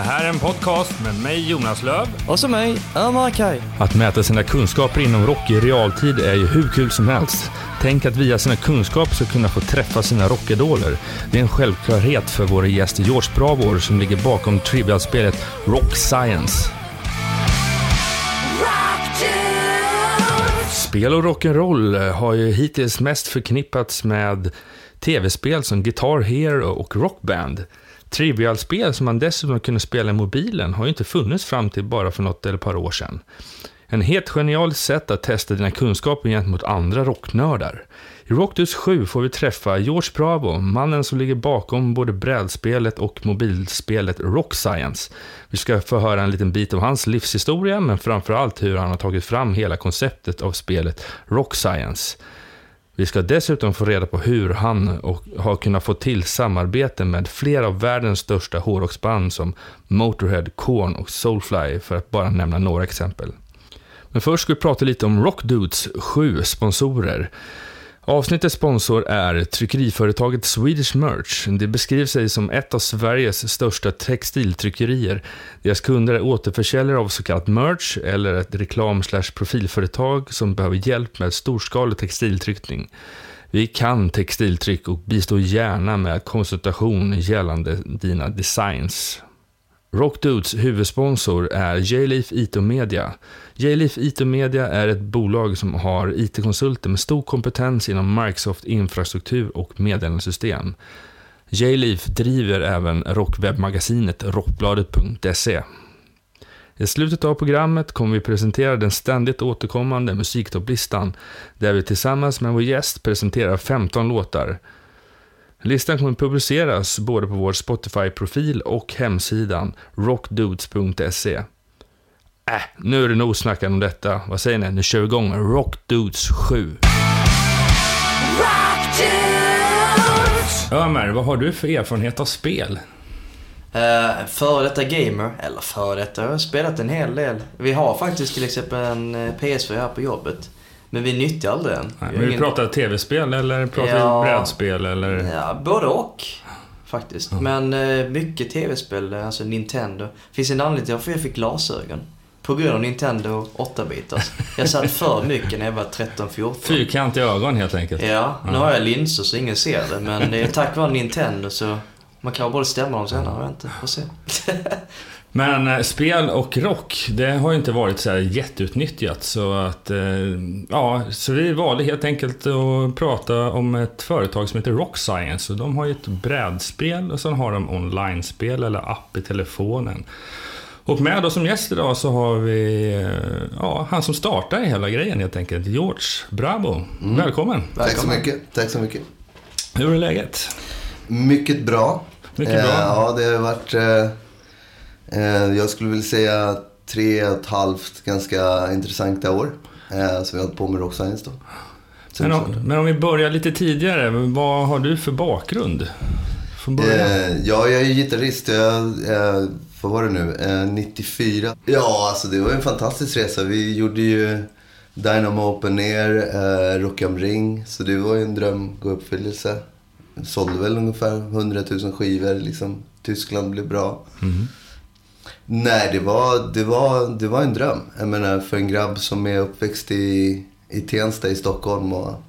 Det här är en podcast med mig Jonas Löv Och så mig, Ömer Kaj. Att mäta sina kunskaper inom rock i realtid är ju hur kul som helst. Tänk att via sina kunskaper ska kunna få träffa sina rockidoler. Det är en självklarhet för vår gäst George Bravor som ligger bakom trivialspelet Rock Science. Spel och rock'n'roll har ju hittills mest förknippats med tv-spel som Guitar Hero och Rockband. Trivialspel som man dessutom kunde spela i mobilen har ju inte funnits fram till bara för något eller ett par år sedan. En helt genialiskt sätt att testa dina kunskaper gentemot andra rocknördar. I Rockdus 7 får vi träffa George Bravo, mannen som ligger bakom både brädspelet och mobilspelet Rock Science. Vi ska få höra en liten bit av hans livshistoria, men framförallt hur han har tagit fram hela konceptet av spelet Rock Science. Vi ska dessutom få reda på hur han och har kunnat få till samarbete med flera av världens största hårdrocksband som Motorhead, Korn och Soulfly, för att bara nämna några exempel. Men först ska vi prata lite om Rockdudes sju sponsorer. Avsnittets sponsor är tryckeriföretaget Swedish Merch. Det beskriver sig som ett av Sveriges största textiltryckerier. Deras kunder är återförsäljare av så kallat merch eller ett reklam profilföretag som behöver hjälp med storskalig textiltryckning. Vi kan textiltryck och bistår gärna med konsultation gällande dina designs. Rockdudes huvudsponsor är J-Leaf IT Media. J-Leaf IT Media är ett bolag som har IT-konsulter med stor kompetens inom Microsoft infrastruktur och meddelandesystem. J-Leaf driver även rockwebbmagasinet rockbladet.se. I slutet av programmet kommer vi presentera den ständigt återkommande musiktopplistan där vi tillsammans med vår gäst presenterar 15 låtar. Listan kommer publiceras både på vår Spotify-profil och hemsidan rockdudes.se. Äh, nu är det nog snackat om detta. Vad säger ni? Nu kör vi igång Rockdudes 7. Ömer, vad har du för erfarenhet av spel? Uh, före detta gamer, eller före detta, jag har spelat en hel del. Vi har faktiskt till exempel en eh, PS4 här på jobbet. Men vi nyttjar aldrig den. Nej, men vi pratar tv-spel eller pratar ja, brädspel eller? Ja, både och. Faktiskt. Mm. Men uh, mycket tv-spel, alltså Nintendo. Finns en anledning till varför jag fick glasögon. På grund av Nintendo 8-bitars. Jag satt för mycket när jag var 13-14. Fyrkantiga ögon helt enkelt. Ja, nu har jag linser så ingen ser det. Men det är tack vare Nintendo så man kan både stämma dem senare, jag vet inte. Får se. Men eh, spel och rock, det har ju inte varit så här jätteutnyttjat. Så, att, eh, ja, så vi valde helt enkelt att prata om ett företag som heter Rock Science. Och de har ju ett brädspel och sen har de online-spel eller app i telefonen. Och med oss som gäst idag så har vi eh, ja, han som startar hela grejen helt enkelt, George Bravo. Mm. Välkommen! Tack så mycket. Tack så mycket. Hur är läget? Mycket bra. Mycket bra. Eh, ja, det har varit, eh, eh, jag skulle vilja säga tre och ett halvt ganska intressanta år. Eh, som vi har på med Rock Science då. Men om, men om, vi börjar lite tidigare, vad har du för bakgrund? Eh, ja, jag är gitarrist. Jag, jag vad var det nu, eh, 94. Ja, alltså det var en fantastisk resa. Vi gjorde ju Dynamo Open Air, eh, Rock am Ring. Så det var ju en dröm gå uppfyllelse. Sålde väl ungefär 100 000 skivor. Liksom. Tyskland blev bra. Mm. Nej, det var, det, var, det var en dröm. Jag menar, för en grabb som är uppväxt i, i Tensta i Stockholm och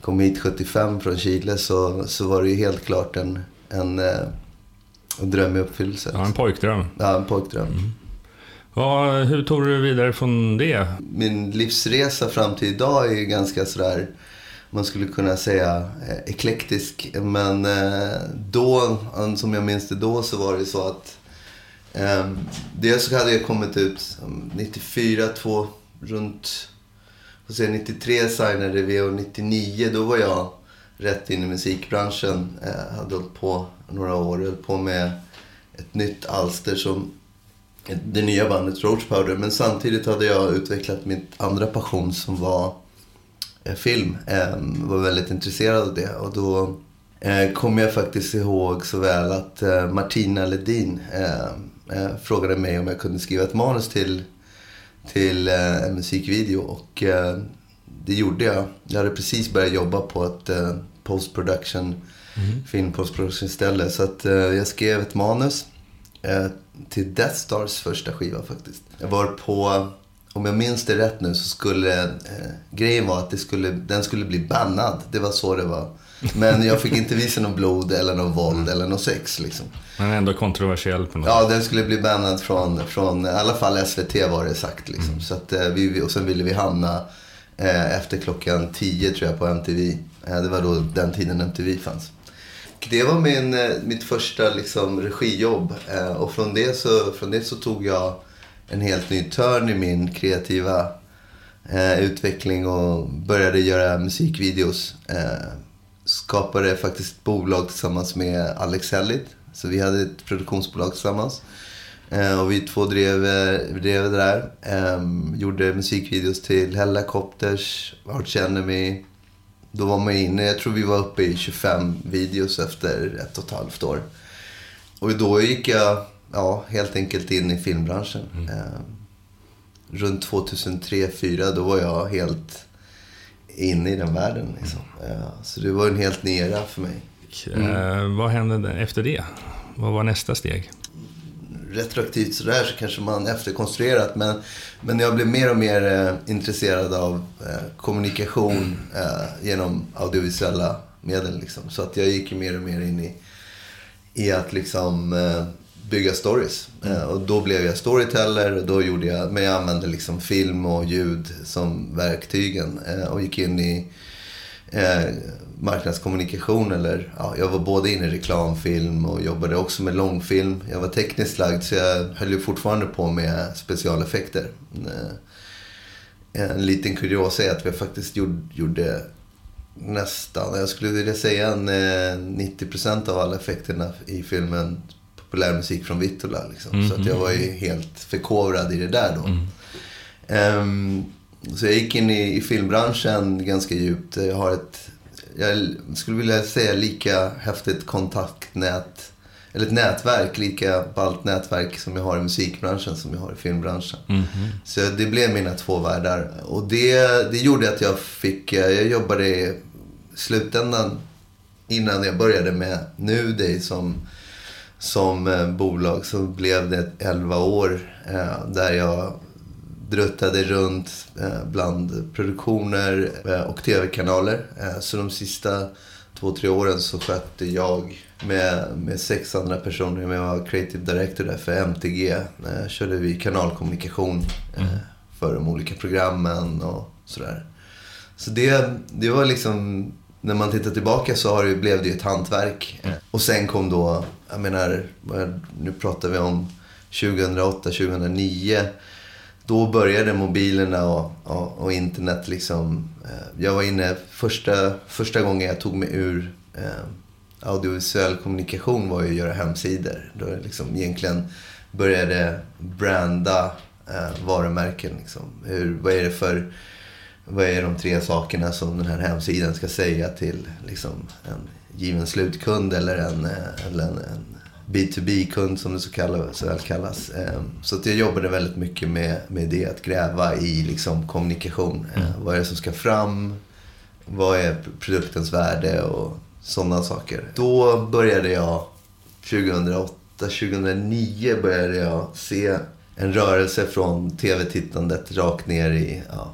kom hit 75 från Chile så, så var det ju helt klart en, en eh, en dröm i uppfyllelse. Ja, en pojkdröm. Ja, en pojkdröm. Mm. Ja, hur tog du vidare från det? Min livsresa fram till idag är ganska sådär, man skulle kunna säga eh, eklektisk. Men eh, då, som jag minns det då, så var det så att Ehm, dels så hade jag kommit ut 94, 2, runt säga, 93 signade vi och 99 då var jag rätt in i musikbranschen. Jag hade hållit på några år. Höll på med ett nytt alster som det nya bandet Roach Powder. Men samtidigt hade jag utvecklat min andra passion som var eh, film. Jag var väldigt intresserad av det. Och då eh, kommer jag faktiskt ihåg så väl att eh, Martina Ledin eh, eh, frågade mig om jag kunde skriva ett manus till, till eh, en musikvideo. Och det gjorde jag. Jag hade precis börjat jobba på ett post production mm. film på produktionsställe. Så att, eh, jag skrev ett manus. eh, till Death Stars första skiva faktiskt. Jag var på, om jag minns det rätt nu, så skulle eh, grejen var att det skulle, den skulle bli bannad. Det var så det var. Men jag fick inte visa någon blod eller någon våld eller någon sex liksom. Men ändå kontroversiell på något Ja, den skulle bli bannad från, från i alla fall SVT var det sagt. Liksom. Mm. Så att, eh, vi, och sen ville vi hamna eh, efter klockan 10 tror jag på MTV. Eh, det var då den tiden MTV fanns. Det var min, eh, mitt första liksom, regijobb. Eh, och från det, så, från det så tog jag en helt ny törn i min kreativa eh, utveckling och började göra musikvideos. Eh, skapade faktiskt ett bolag tillsammans med Alex Hellit. Så vi hade ett produktionsbolag tillsammans. Eh, och vi två drev, eh, drev det där. Eh, gjorde musikvideos till Hellacopters, Arch Enemy. Då var man inne, jag tror vi var uppe i 25 videos efter ett och ett halvt år. Och då gick jag ja, helt enkelt in i filmbranschen. Eh, runt 2003-2004 då var jag helt inne i den världen. Liksom. Eh, så det var en helt ny era för mig. Eh, vad hände efter det? Vad var nästa steg? retroaktivt sådär så kanske man efterkonstruerat. Men, men jag blev mer och mer eh, intresserad av kommunikation genom audiovisuella medel. Liksom. Så att jag gick mer och mer in i, i att liksom bygga stories. Eh, och då blev jag storyteller då gjorde jag, men jag använde liksom film och ljud som verktygen eh, och gick in i eh, marknadskommunikation. Eller, ja, jag var både inne i reklamfilm och jobbade också med långfilm. Jag var tekniskt lagd så jag höll ju fortfarande på med specialeffekter. En liten kuriosa är att vi faktiskt gjorde, nästan, jag skulle vilja säga en, eh, 90% av alla effekterna i filmen populärmusik från Vittula. Liksom. Så att jag var ju helt förkovrad i det där då. Ehm, så jag gick in i, i filmbranschen ganska djupt. Jag har ett, jag skulle vilja säga lika häftigt kontaktnät, eller ett nätverk, lika ballt nätverk som jag har i musikbranschen som jag har i filmbranschen. Så det blev mina två världar. Och det, det gjorde att jag fick, eh, jag jobbade i slutändan innan jag började med Nuday som, som eh, bolag så blev det 11 år eh, där jag druttade runt eh, bland produktioner och tv-kanaler. Så de sista två, tre åren så skötte jag med, med sex andra personer. Jag var creative director där för MTG. Eh, körde vi kanalkommunikation eh, för de olika programmen och sådär. Så det, det var liksom, när man tittar tillbaka så har det, blev det ju ett hantverk. Och sen kom då, jag menar, nu pratar vi om 2008, 2009. Då började mobilerna och, och, och internet liksom. Eh, jag var inne, första, första gången jag tog mig ur eh, audiovisuell kommunikation var ju att göra hemsidor. Då jag liksom egentligen började branda eh, varumärken. Liksom. Hur, vad är det för vad är de tre sakerna som den här hemsidan ska säga till liksom, en given slutkund eller en, eh, eller en, en B2B-kund som det så, kallas, så väl kallas. Eh, Så att jag jobbade väldigt mycket med, med det, att gräva i liksom, kommunikation. Eh, Vad är det som ska fram? Vad är produktens värde och sådana saker. Då började jag 2008, 2009 började jag se en rörelse från tv-tittandet rakt ner i ja,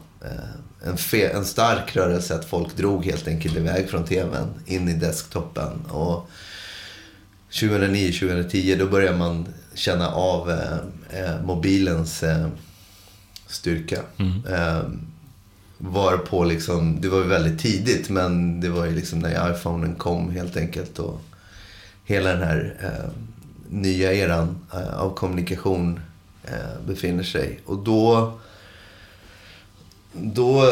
en, fe, en stark rörelse att folk drog helt enkelt iväg från tvn in i desktopen. Och 2009-2010 då börjar man känna av eh, eh, mobilens eh, styrka. Eh, var på liksom, det var ju väldigt tidigt men det var ju liksom när iPhonen kom helt enkelt. Och hela den här eh, nya eran eh, av kommunikation eh, befinner sig. Och då, då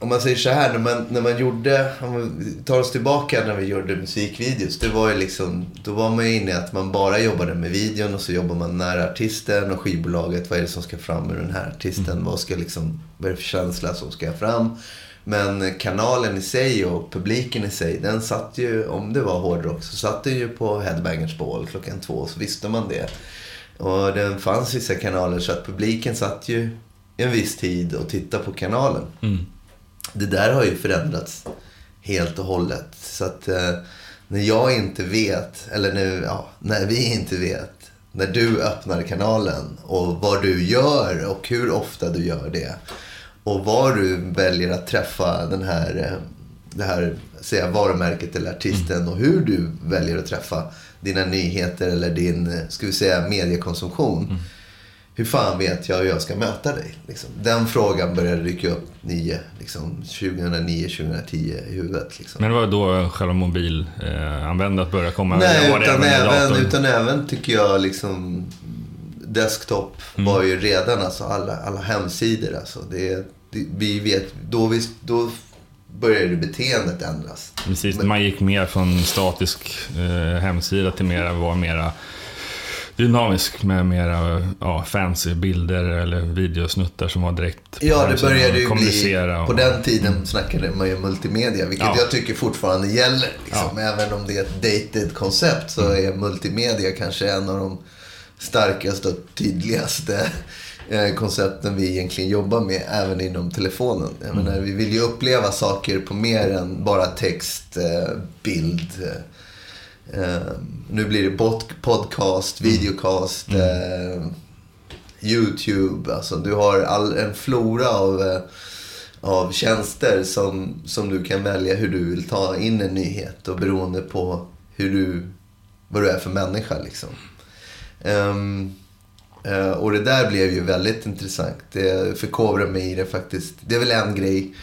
om man säger så här, när man, när man gjorde, om vi tar oss tillbaka när vi gjorde musikvideos. Det var ju liksom, då var man ju inne i att man bara jobbade med videon och så jobbar man nära artisten och skivbolaget. Vad är det som ska fram ur den här artisten? Vad, ska liksom, vad är det för känsla som ska fram? Men kanalen i sig och publiken i sig, den satt ju, om det var hårdrock, så satt den ju på Headbangers Ball klockan två, så visste man det. Och det fanns vissa kanaler så att publiken satt ju en viss tid och tittade på kanalen. Det där har ju förändrats helt och hållet. Så att eh, när jag inte vet, eller nu, ja, när vi inte vet, när du öppnar kanalen och vad du gör och hur ofta du gör det. Och var du väljer att träffa den här, eh, det här säga, varumärket eller artisten och hur du väljer att träffa dina nyheter eller din, eh, ska vi säga, mediekonsumtion. Mm. Hur fan vet jag hur jag ska möta dig? Liksom. Den frågan började dyka upp nio, liksom, 2009, 2010 i huvudet. Liksom. Men det var då själva mobilanvändandet eh, började komma? Nej, utan även, utan även tycker jag liksom desktop mm. var ju redan alltså alla, alla hemsidor. Alltså. Det, det, vi vet, då, vi, då började beteendet ändras. Precis, Men, man gick mer från statisk eh, hemsida till mera, var mera dynamisk med mera ja, fancy bilder eller videosnuttar som var direkt Ja, det började ju bli... Och, på den tiden mm. snackade man ju multimedia, vilket ja. jag tycker fortfarande gäller. Liksom. Ja. Även om det är ett dated koncept så mm. är multimedia kanske en av de starkaste och tydligaste eh, koncepten vi egentligen jobbar med även inom telefonen. Jag mm. menar, vi vill ju uppleva saker på mer än bara text, eh, bild. Eh, nu blir det podcast, mm. videocast, mm. YouTube. Alltså du har all, en flora av, av tjänster som, som du kan välja hur du vill ta in en nyhet och beroende på hur du, vad du är för människa. Liksom. Um, uh, och det där blev ju väldigt intressant. Det förkovrar mig i det faktiskt. Det är väl en grej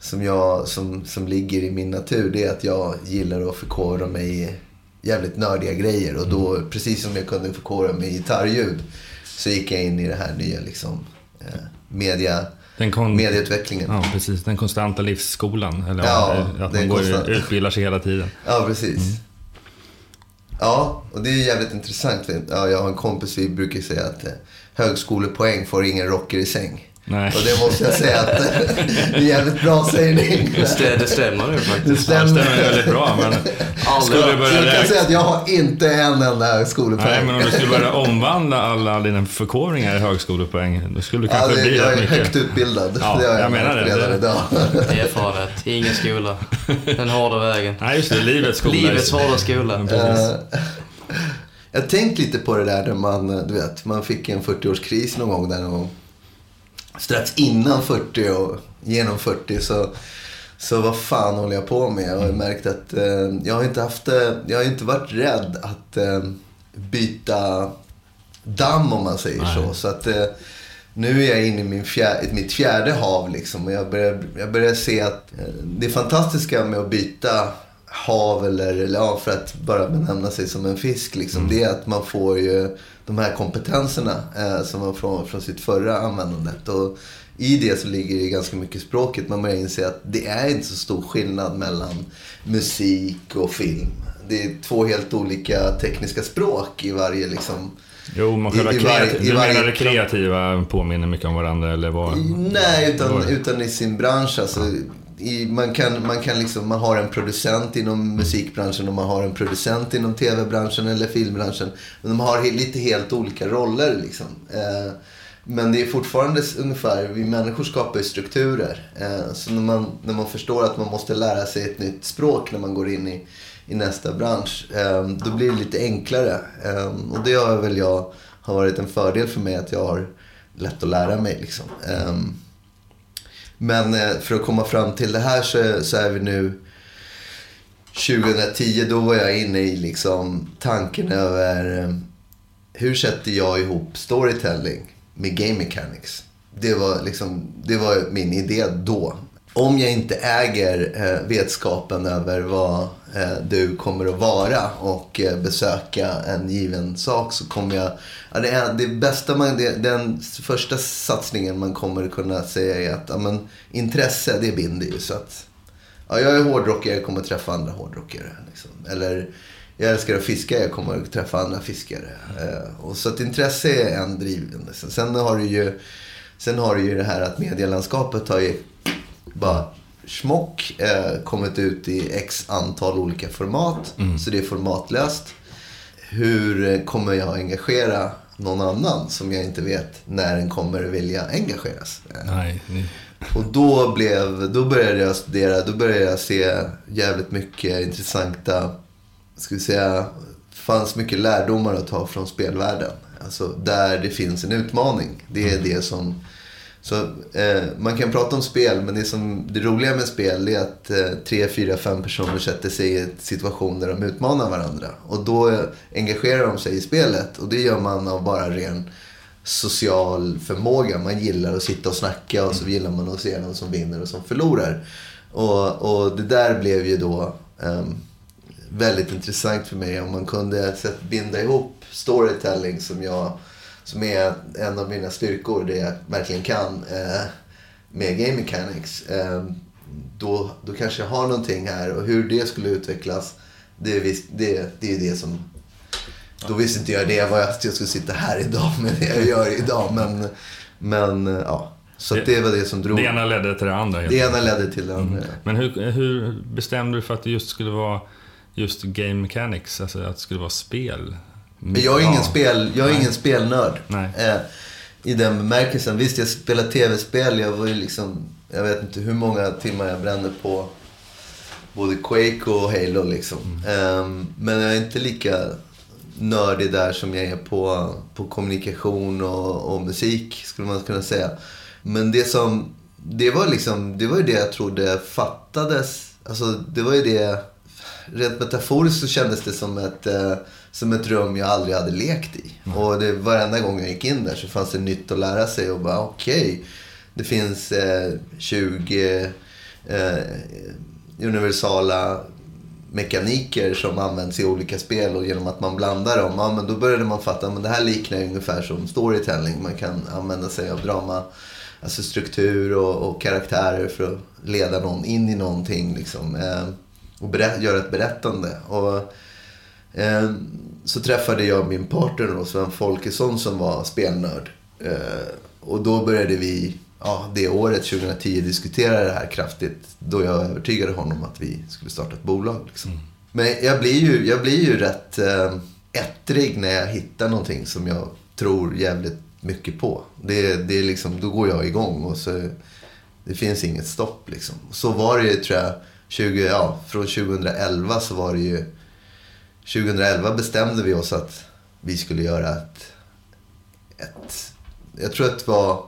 som, jag, som, som ligger i min natur. Det är att jag gillar att förkovra mig jävligt nördiga grejer. Och då, mm. precis som jag kunde förkovra mig i gitarrljud, så gick jag in i det här nya liksom, uh, media... Den kon- medieutvecklingen. Ja, precis. Den konstanta livsskolan. Eller ja, att man går, utbildar sig hela tiden. Ja, precis. Mm. Ja, och det är jävligt intressant. Ja, jag har en kompis, vi brukar säga att eh, högskolepoäng får ingen rocker i säng. Nej. Och det måste jag säga att det är jävligt bra sägning. Det, stämmer nu faktiskt. Det stämmer, det stämmer väldigt bra. Men skulle du börja jag kan säga att jag har inte en enda högskolepoäng. Nej, men om du skulle börja omvandla alla dina förkovringar i högskolepoäng, då skulle du kanske ja, det, bli Jag är mycket. högt utbildad. Ja, det har jag, jag menar det. redan idag. Erfarenhet, ingen skola. Den hårda vägen. Nej, just det. Livets skola. Livets hårda skola. Uh, jag har tänkt lite på det där när man, du vet, man fick en 40-årskris någon gång där någon strax innan 40 och genom 40 så, så vad fan håller jag på med? Jag har märkt att eh, jag har inte haft, eh, jag har inte varit rädd att eh, byta damm om man säger Nej. så. Så att eh, nu är jag inne i min fjär, mitt fjärde hav liksom och jag börjar, jag börjar se att eh, det fantastiska med att byta hav eller, eller ja, för att bara benämna sig som en fisk. Liksom, mm. Det är att man får ju de här kompetenserna eh, som var från, från sitt förra användandet. Och I det så ligger det ganska mycket språket. Man börjar inse att det är inte så stor skillnad mellan musik och film. Det är två helt olika tekniska språk i varje liksom, Jo, man själva kreativ, du menar det kreativa påminner mycket om varandra eller vad? Nej, utan, utan i sin bransch. Alltså, i, man, kan, man, kan liksom, man har en producent inom musikbranschen och man har en producent inom tv-branschen eller filmbranschen. Men de har lite helt olika roller. Liksom. Eh, men det är fortfarande ungefär, vi människor skapar ju strukturer. Eh, så när man, när man förstår att man måste lära sig ett nytt språk när man går in i, i nästa bransch, eh, då blir det lite enklare. Eh, och det har väl jag, har varit en fördel för mig att jag har lätt att lära mig. Liksom. Eh, men eh, för att komma fram till det här så, så är vi nu 2010, då var jag inne i liksom tanken över eh, hur sätter jag ihop storytelling med game mechanics. Det var, liksom, det var min idé då om jag inte äger eh, vetskapen över vad eh, du kommer att vara och eh, besöka en given sak så kommer jag... Ja, det, är, det bästa man, det, den första satsningen man kommer kunna säga är att ja, men, intresse, det binder ju. Så att, ja, jag är hårdrockare, jag kommer att träffa andra hårdrockare. Liksom. Eller jag älskar att fiska, jag kommer att träffa andra fiskare. Eh, och så att intresse är en drivande. Sen har du ju, sen har du ju det här att medielandskapet har ju bara smock eh, kommit ut i x antal olika format. Mm. Så det är formatlöst. Hur eh, kommer jag engagera någon annan som jag inte vet när den kommer vilja engageras? Nej. Och då, blev, då började jag studera, då började jag se jävligt mycket intressanta ska vi säga, fanns mycket lärdomar att ta från spelvärlden. Alltså där det finns en utmaning. Det är det som... Så eh, man kan prata om spel, men det, som, det roliga med spel är att eh, tre, fyra, fem personer sätter sig i en situation där de utmanar varandra. Och då eh, engagerar de sig i spelet. Och det gör man av bara ren social förmåga. Man gillar att sitta och snacka och så gillar man att se någon som vinner och som förlorar. Och, och det där blev ju då um, väldigt intressant för mig. Om man kunde binda ihop storytelling som jag som är en av mina styrkor, det jag verkligen kan eh, med game mechanics. Eh, då, då kanske jag har någonting här och hur det skulle utvecklas, det, är det, det är det som... Då visste inte jag det, var jag, jag skulle sitta här idag med det jag gör idag. Men, men ja, så det, det var det som drog. Det ena ledde till det andra. Det ena ledde till det andra. Mm. Men hur, hur bestämde du för att det just skulle vara just game mechanics, alltså att det skulle vara spel? Jag är ingen, spel, jag är ingen spelnörd. Eh, I den bemärkelsen. Visst, jag spelar tv-spel. Jag var ju liksom... Jag vet inte hur många timmar jag brände på både Quake och Halo liksom. Mm. Eh, men jag är inte lika nördig där som jag är på, på kommunikation och, och musik, skulle man kunna säga. Men det som... Det var liksom... Det var ju det jag trodde fattades. Alltså, det var ju det... Rent metaforiskt så kändes det som ett... Eh, som ett rum jag aldrig hade lekt i. Mm. Och det, varenda gång jag gick in där så fanns det nytt att lära sig och bara okej. Okay, det finns eh, 20 eh, universala mekaniker som används i olika spel och genom att man blandar dem, ja, men då började man fatta att det här liknar ungefär som storytelling. Man kan använda sig av drama, alltså struktur och, och karaktärer för att leda någon in i någonting. Liksom, eh, och göra ett berättande. Och så träffade jag min partner då, Sven Folkesson som var spelnörd. Eh, och då började vi, ja, det året, 2010, diskutera det här kraftigt. Då jag övertygade honom att vi skulle starta ett bolag. Liksom. Mm. Men jag blir ju, jag blir ju rätt eh, ettrig när jag hittar någonting som jag tror jävligt mycket på. Det, det är liksom, då går jag igång och så, det finns inget stopp liksom. Så var det ju tror jag, 20, ja, från 2011 så var det ju 2011 bestämde vi oss att vi skulle göra ett... ett jag tror att det var...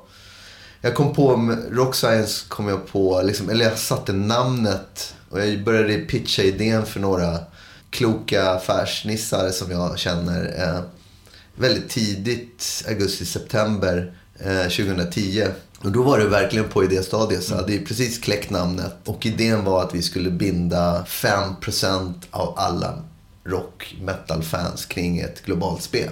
Jag kom på, Rock Science kom jag på, liksom, eller jag satte namnet och jag började pitcha idén för några kloka affärsnissar som jag känner. Eh, väldigt tidigt, augusti-september eh, 2010. Och då var det verkligen på idéstadiet. Så jag hade precis kläckt namnet. Och idén var att vi skulle binda 5% av alla rock metal-fans kring ett globalt spel.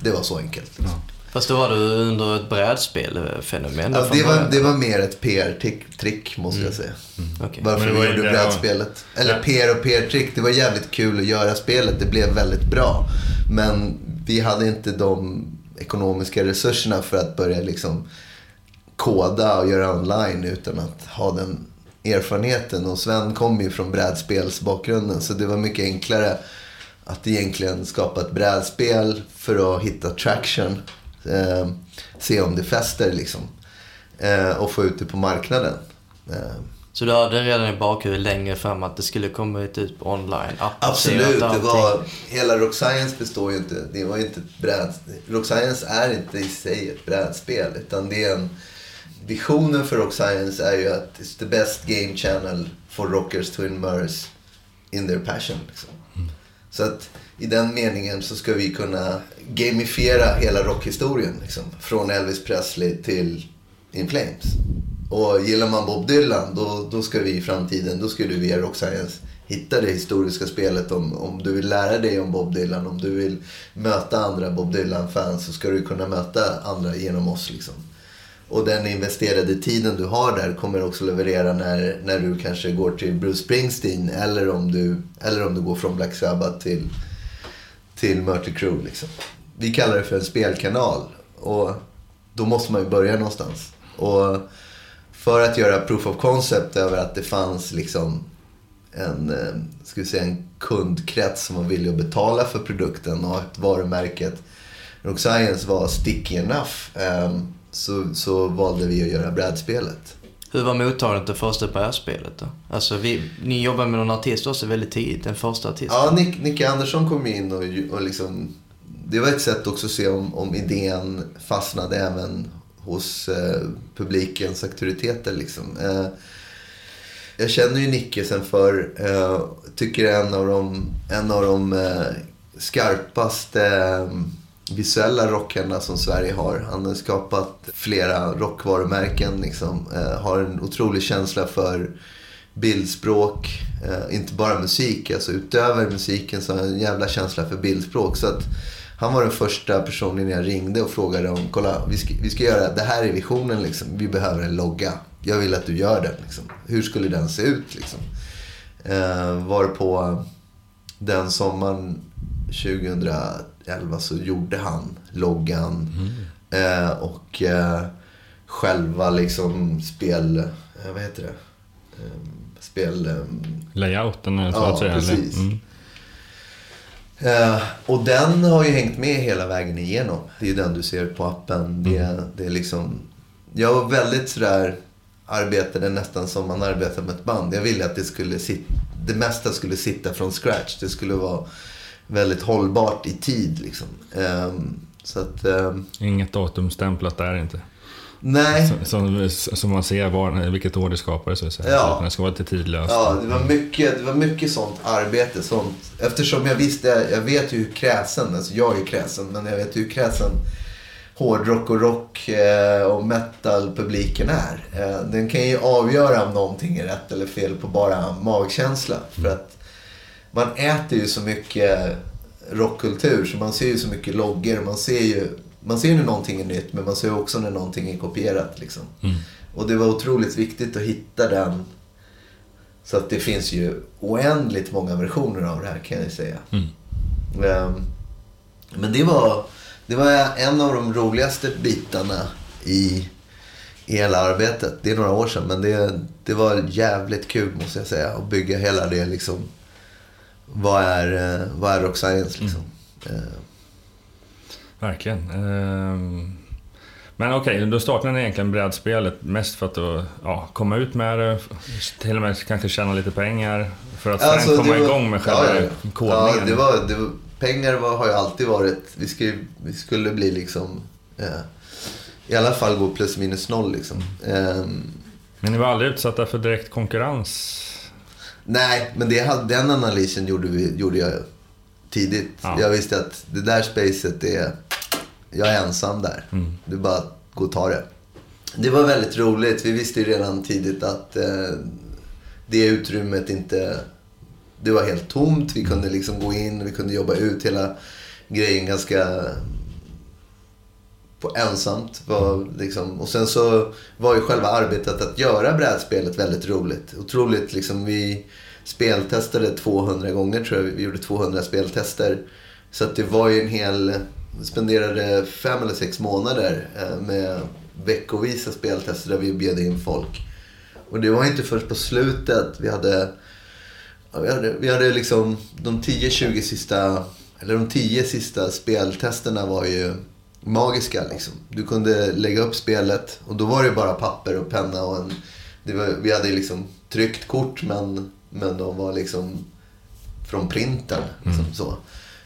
Det var så enkelt. Ja. Fast då var du under ett brädspelfenomen? Ja, det, var, det var mer ett PR-trick måste mm. jag säga. Mm. Okay. Varför vi gjorde brädspelet. Eller ja. PR och PR-trick. Det var jävligt kul att göra spelet. Det blev väldigt bra. Men vi hade inte de ekonomiska resurserna för att börja liksom koda och göra online utan att ha den erfarenheten. Och Sven kom ju från brädspelsbakgrunden så det var mycket enklare att egentligen skapa ett brädspel för att hitta traction. Eh, se om det fäster liksom. Eh, och få ut det på marknaden. Eh. Så du hade redan i bakhuvudet längre fram att det skulle komma ut på online? Absolut. Det var, hela Rock Science består ju inte... Det var inte ett bräd, Rock Science är inte i sig ett brädspel. Utan det är en visionen för Rock Science är ju att it's the best game channel for rockers to immerse in their passion. Liksom. Mm. Så att i den meningen så ska vi kunna gamifiera hela rockhistorien. Liksom, från Elvis Presley till In Flames. Och gillar man Bob Dylan då, då ska vi i framtiden, då ska du via Rock Science hitta det historiska spelet om, om du vill lära dig om Bob Dylan. Om du vill möta andra Bob Dylan-fans så ska du kunna möta andra genom oss. Liksom. Och den investerade tiden du har där kommer också leverera när, när du kanske går till Bruce Springsteen eller om du, eller om du går från Black Sabbath till, till Mötley Crew. Liksom. Vi kallar det för en spelkanal och då måste man ju börja någonstans. Och för att göra proof of concept över att det fanns liksom en, eh, ska vi säga, en kundkrets som var villig att betala för produkten och att varumärket Rock Science var sticky enough. Um, så, så valde vi att göra brädspelet. Hur var mottagandet det första brädspelet då? Alltså, vi, ni jobbar med någon artist också väldigt tidigt, den första artisten. Ja, Nick, Nicky Andersson kom in och, och liksom... Det var ett sätt också att se om, om idén fastnade även hos eh, publikens auktoriteter. Liksom. Eh, jag känner ju Nicke sen för eh, tycker en av de, en av de eh, skarpaste eh, visuella rockarna som Sverige har. Han har skapat flera rockvarumärken. Liksom, eh, har en otrolig känsla för bildspråk. Eh, inte bara musik. Alltså, utöver musiken så har han en jävla känsla för bildspråk. Så att han var den första personen jag ringde och frågade om, kolla vi ska, vi ska göra, det här är visionen liksom. Vi behöver en logga. Jag vill att du gör den. Liksom. Hur skulle den se ut liksom? Eh, var på den sommaren 2011 så gjorde han loggan. Eh, och eh, själva liksom spel... Eh, vad heter det? Eh, spel... Eh, Layouten, så Ja, att säga. precis. Mm. Eh, och den har ju hängt med hela vägen igenom. Det är ju den du ser på appen. Det, det är liksom... Jag var väldigt sådär... Arbetade nästan som man arbetar med ett band. Jag ville att det skulle sitta... Det mesta skulle sitta från scratch. Det skulle vara väldigt hållbart i tid liksom. Ehm, så att... ehm, Inget datumstämplat där inte. nej. Som, som, som man ser var, vilket år det skapades. Så att säga. Ja. Det ska vara lite tidlöst. Ja, det var, mycket, det var mycket sånt arbete. Sånt. Eftersom jag visste, jag vet ju hur kräsen, alltså jag är kräsen, men jag vet ju hur kräsen hårdrock och rock eh, och metal-publiken är. Eh, den kan ju avgöra om någonting är rätt eller fel på bara magkänsla. För att man äter ju så mycket rockkultur så man ser ju så mycket loggor. Man ser ju man ser när någonting är nytt men man ser också när någonting är kopierat. Liksom. Mm. Och det var otroligt viktigt att hitta den. Så att det finns ju oändligt många versioner av det här kan jag säga. Mm. Ehm, Men det var, det var en av de roligaste bitarna i, i hela arbetet. Det är några år sedan men det, det var jävligt kul måste jag säga. Att bygga hela det liksom. Vad är, eh, vad är rock science liksom? Ehm, Verkligen. Ehm, Men okej, då startade ni egentligen brädspelet mest för att då, ja, komma ut med det, till och med kanske tjäna lite pengar för att sen Alltså, komma det var- igång med själva ja, ja. kodningen. Ja, det var, det var, pengar var, har ju alltid varit... Vi skulle, vi skulle bli liksom... Eh, I alla fall gå plus minus noll liksom. Ehm, Men ni var aldrig utsatta för direkt konkurrens? Nej, men det, den analysen gjorde, vi, gjorde jag tidigt. Ja. Jag visste att det där spacet är... Jag är ensam där. Mm. Är bara gå och ta det. Det var väldigt roligt. Vi visste ju redan tidigt att eh, det utrymmet inte... Det var helt tomt. Vi kunde liksom gå in, vi kunde jobba ut hela grejen ganska på ensamt. Var liksom, och sen så var ju själva arbetet att göra brädspelet väldigt roligt. Otroligt liksom, vi speltestade 200 gånger tror jag. Vi gjorde 200 speltester. Så att det var ju en hel... Spenderade fem eller sex månader eh, med veckovisa speltester där vi bjöd in folk. Och det var inte först på slutet vi hade... ja, Vi hade, vi hade liksom de 10-20 sista... Eller de 10 sista speltesterna var ju magiska liksom. Du kunde lägga upp spelet och då var det bara papper och penna och en... Var, vi hade liksom tryckt kort men, men de var liksom från printen. Liksom, så.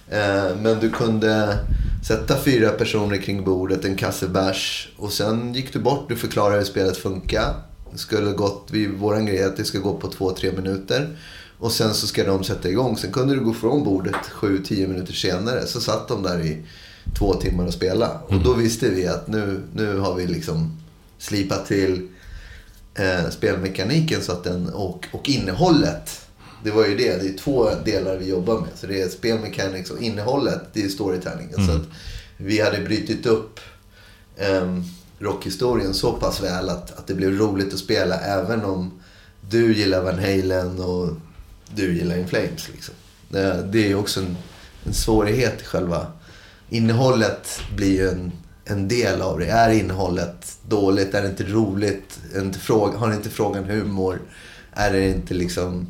Eh, men du kunde sätta fyra personer kring bordet, en kasse bärs och sen gick du bort, du förklarade hur spelet funkar. Det skulle gått, vi, våran grej är att det ska gå på två, tre minuter. Och sen så ska de sätta igång. Sen kunde du gå från bordet sju, tio minuter senare. Så satt de där i två timmar och spela. Och då visste vi att nu, nu har vi liksom slipat till eh, spelmekaniken så att den, och, och innehållet. Det var ju det. Det är två delar vi jobbar med. Så det är spelmechanics och innehållet, det är storytellingen. Så att vi hade brytit upp um, rockhistorien så pass väl att, att det blev roligt att spela även om du gillar Van Halen och du gillar In Flames. Liksom. Eh, Det är också en, en svårighet i själva innehållet blir ju en, en del av det. Är innehållet dåligt? Är det inte roligt? Är det inte fråga, har inte frågan humor? Är det inte liksom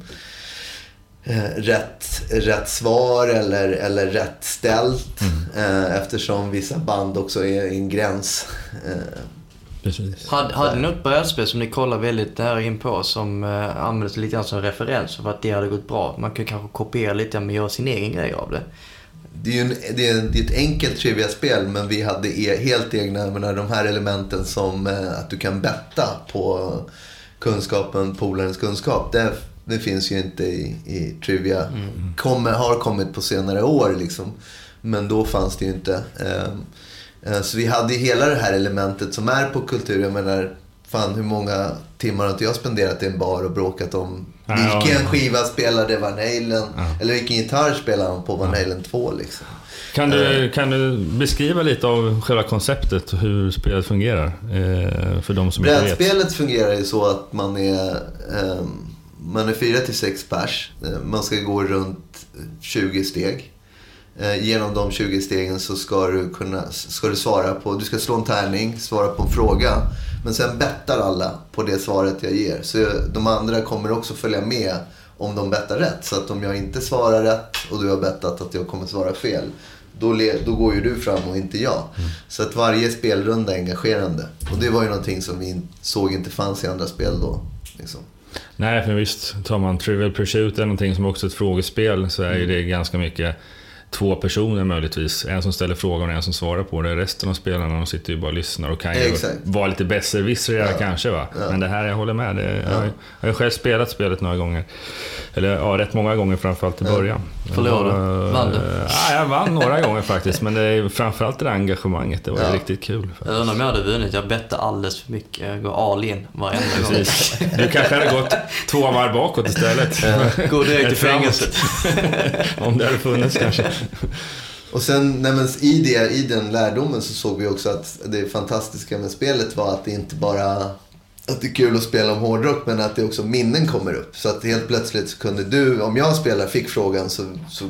eh, rätt, rätt svar eller, eller rätt ställt? Eh, eftersom vissa band också är i en gräns. Eh, Precis. Hade, hade ni något brädspel som ni kollar väldigt nära in på som eh, användes lite grann som referens för att det hade gått bra? Man kan kanske kopiera lite men göra sin egen grej av det. Det är ju en, det är, det är ett enkelt trivia-spel men vi hade e, helt egna, menar, de här elementen som eh, att du kan betta på kunskapen, polarens kunskap. Det, det finns ju inte i, i trivia. Kommer, har kommit på senare år liksom. Men då fanns det ju inte. Ehm, eh, Så vi hade hela det här elementet som är på kultur. Jag menar, fan hur många timmar har inte jag spenderat i en bar och bråkat om Ja, vilken ja. skiva spelade Van Halen? Eller vilken gitarr spelade han på Van Halen 2 liksom. Kan du, kan du beskriva lite av själva konceptet hur spelet fungerar? Eh, för de som inte vet. Fungerar ju så att man är, ehm, man är fyra till sex pers. Eh, Man ska gå runt 20 steg. Eh, genom de 20 stegen så ska du, kunna, ska du svara på, du ska slå en tärning, svara på en fråga. Men sen bettar alla på det svaret jag ger. Så de andra kommer också följa med om de bettar rätt. Så att om jag inte svarar rätt och du har bettat att jag kommer svara fel. Då, le, då går ju du fram och inte jag. Så att varje spelrunda är engagerande. Och det var ju någonting som vi såg inte fanns i andra spel då. Liksom. Nej, för visst, tar man Trivial Pursuit eller någonting som också är ett frågespel så är ju det ganska mycket två personer möjligtvis. En som ställer frågan och en som svarar på det. Resten av spelarna de sitter ju bara och lyssnar och kan ju vara lite besserwissriga kanske. Va? Men det här, jag håller med. Det, jag, har- jag har själv spelat spelet några gånger. Eller ja, rätt många gånger framförallt i början. Förlorade du? Och, Vann du? eh, Ja, jag vann några gånger faktiskt. Men det är framförallt det där engagemanget. Det var Ja. riktigt kul. Jag undrar om jag hade vunnit. Jag bettar alldeles för mycket. Jag går all in varenda gång. Precis. Du kanske hade gått två varv bakåt istället. Går direkt till fängelset. Om det hade funnits kanske. Och sen nej men, i, det, i den lärdomen så såg vi också att det fantastiska med spelet var att det inte bara att det är kul att spela om hårdrock men att det också minnen kommer upp. Så att helt plötsligt så kunde du, om jag spelar, fick frågan så, så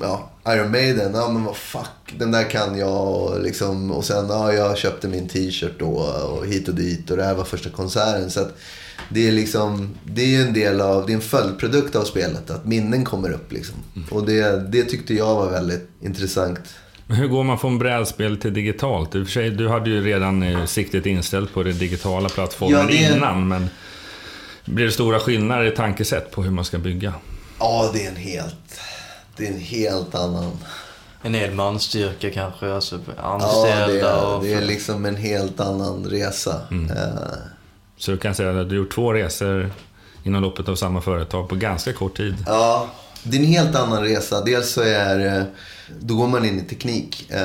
ja, Iron Maiden, ja men vad fuck, den där kan jag och liksom, och sen, ja jag köpte min t-shirt då och hit och dit och det här var första konserten. Så att det är liksom, det är ju en del av, det är en följdprodukt av spelet, att minnen kommer upp liksom. Och det, det tyckte jag var väldigt intressant. Men hur går man från brädspel till digitalt? I och för sig, du hade ju redan eh, siktet inställt på den digitala plattformen Ja, det- innan, men blir det stora skillnader i tankesätt på hur man ska bygga? Ja, det är en helt, det är en helt annan... En hel manstyrka kanske. Alltså Ja, anställda det är, och... det är liksom en helt annan resa. Eh, Så du kan säga att du gjort två resor inom loppet av samma företag på ganska kort tid. Ja, det är en helt annan resa. Dels så är eh, då går man in i teknik. Eh,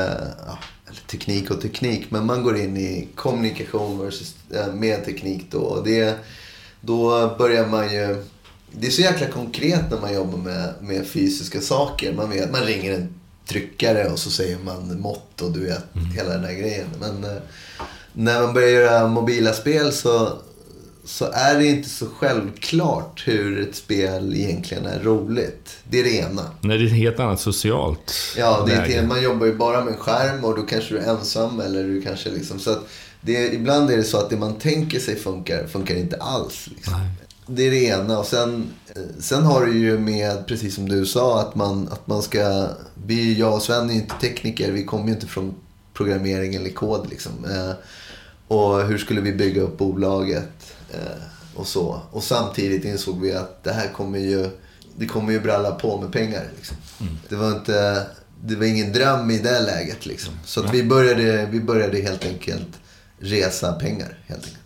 eller teknik och teknik, men man går in i kommunikation versus, eh, med teknik då. Och det, då börjar man ju... Det är så jäkla konkret när man jobbar med, med fysiska saker. Man, vet, man ringer en tryckare och så säger man mått och du vet, hela den här grejen. Men när man börjar göra mobila spel så, så är det inte så självklart hur ett spel egentligen är roligt. Det är det ena. Nej, det är ett helt annat socialt Ja, det är inte, man jobbar ju bara med skärm och då kanske du är ensam eller du kanske liksom... Så att det, ibland är det så att det man tänker sig funkar, funkar inte alls. Liksom. Nej. Det är det ena. Och sen, eh, sen har du ju med, precis som du sa, att man, att man ska... Vi, jag och Sven är ju inte tekniker. Vi kommer ju inte från programmering eller kod liksom. Och hur skulle vi bygga upp bolaget? Eh, och så. Och samtidigt insåg vi att det här kommer ju... Det kommer ju bralla på med pengar. Liksom. Det var inte... Det var ingen dröm i det läget liksom. Så att vi, började, vi började helt enkelt resa pengar. Helt enkelt.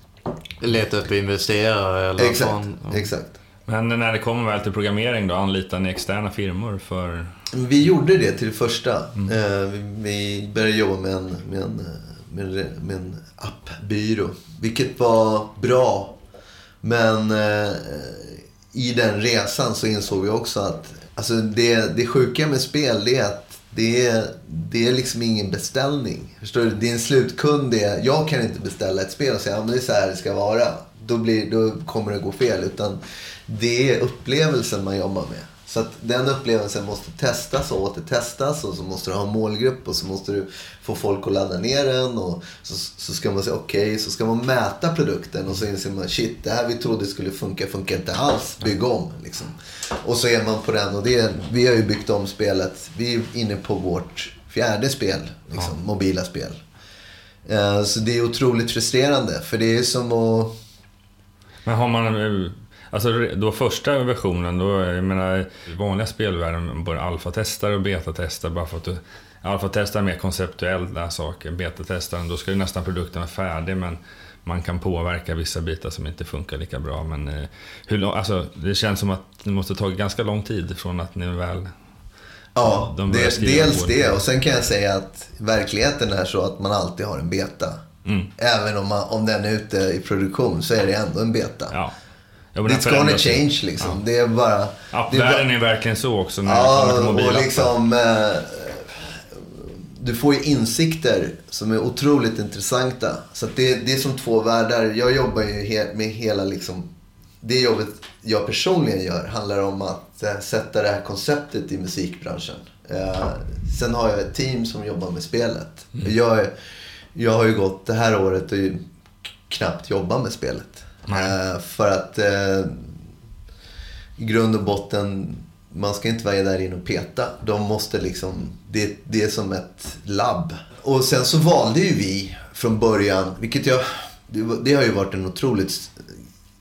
Leta upp investerare eller Exakt, från... exakt. Men när det kommer väl till programmering då, anlitar ni externa firmor för... Vi gjorde det till det första. Eh, vi, började jobba med en, med en, med en, med en appbyrå. Vilket var bra. Men eh, i den resan så insåg jag också att alltså det, det sjuka med spel det är att det är, det är liksom ingen beställning. Förstår du? Din slutkund är... Jag kan inte beställa ett spel och säga att det är så här det ska vara. Då, blir, då kommer det gå fel. Utan det är upplevelsen man jobbar med. Så att den upplevelsen måste testas och återtestas och så måste du ha en målgrupp och så måste du få folk att ladda ner den och så, så ska man säga okej, så ska man mäta produkten och så inser man shit, det här vi trodde skulle funka funkar inte alls, bygg om liksom. Och så är man på den och det, vi har ju byggt om spelet, vi är inne på vårt fjärde spel, liksom, mobila spel. Eh, så det är otroligt frustrerande, för det är som att... Men har man... Alltså då första versionen, då, jag menar, i vanliga spelvärlden både alfatestare och betatestare bara för att du... Alfatestare är mer konceptuella saker, betatestaren, då ska ju nästan produkten vara färdig men man kan påverka vissa bitar som inte funkar lika bra. Men eh, hur, lång- alltså, det känns som att det måste ta ganska lång tid från att ni väl... Ja, De det, dels det. Och sen kan jag säga att verkligheten är så att man alltid har en beta. Mm. Även om, man, om den är ute i produktion så är det ändå en beta. Ja. Ja, men den It's gonna change liksom. Det är bara... Ja, det är bara- världen är verkligen så också när det kommer till Ja, och mobilappar. liksom... Eh, du får ju insikter som är otroligt intressanta. Så det, det är som två världar. Jag jobbar ju he, med hela liksom... Det jobbet jag personligen gör handlar om att eh, sätta det här konceptet i musikbranschen. Eh, sen har jag ett team som jobbar med spelet. Mm. Jag, jag har ju gått det här året och knappt jobbat med spelet. Eh, för att eh, i grund och botten, man ska inte vara där inne och peta. De måste liksom, det, det är som ett labb. Och sen så valde ju vi från början, vilket jag, det, det har ju varit en otroligt,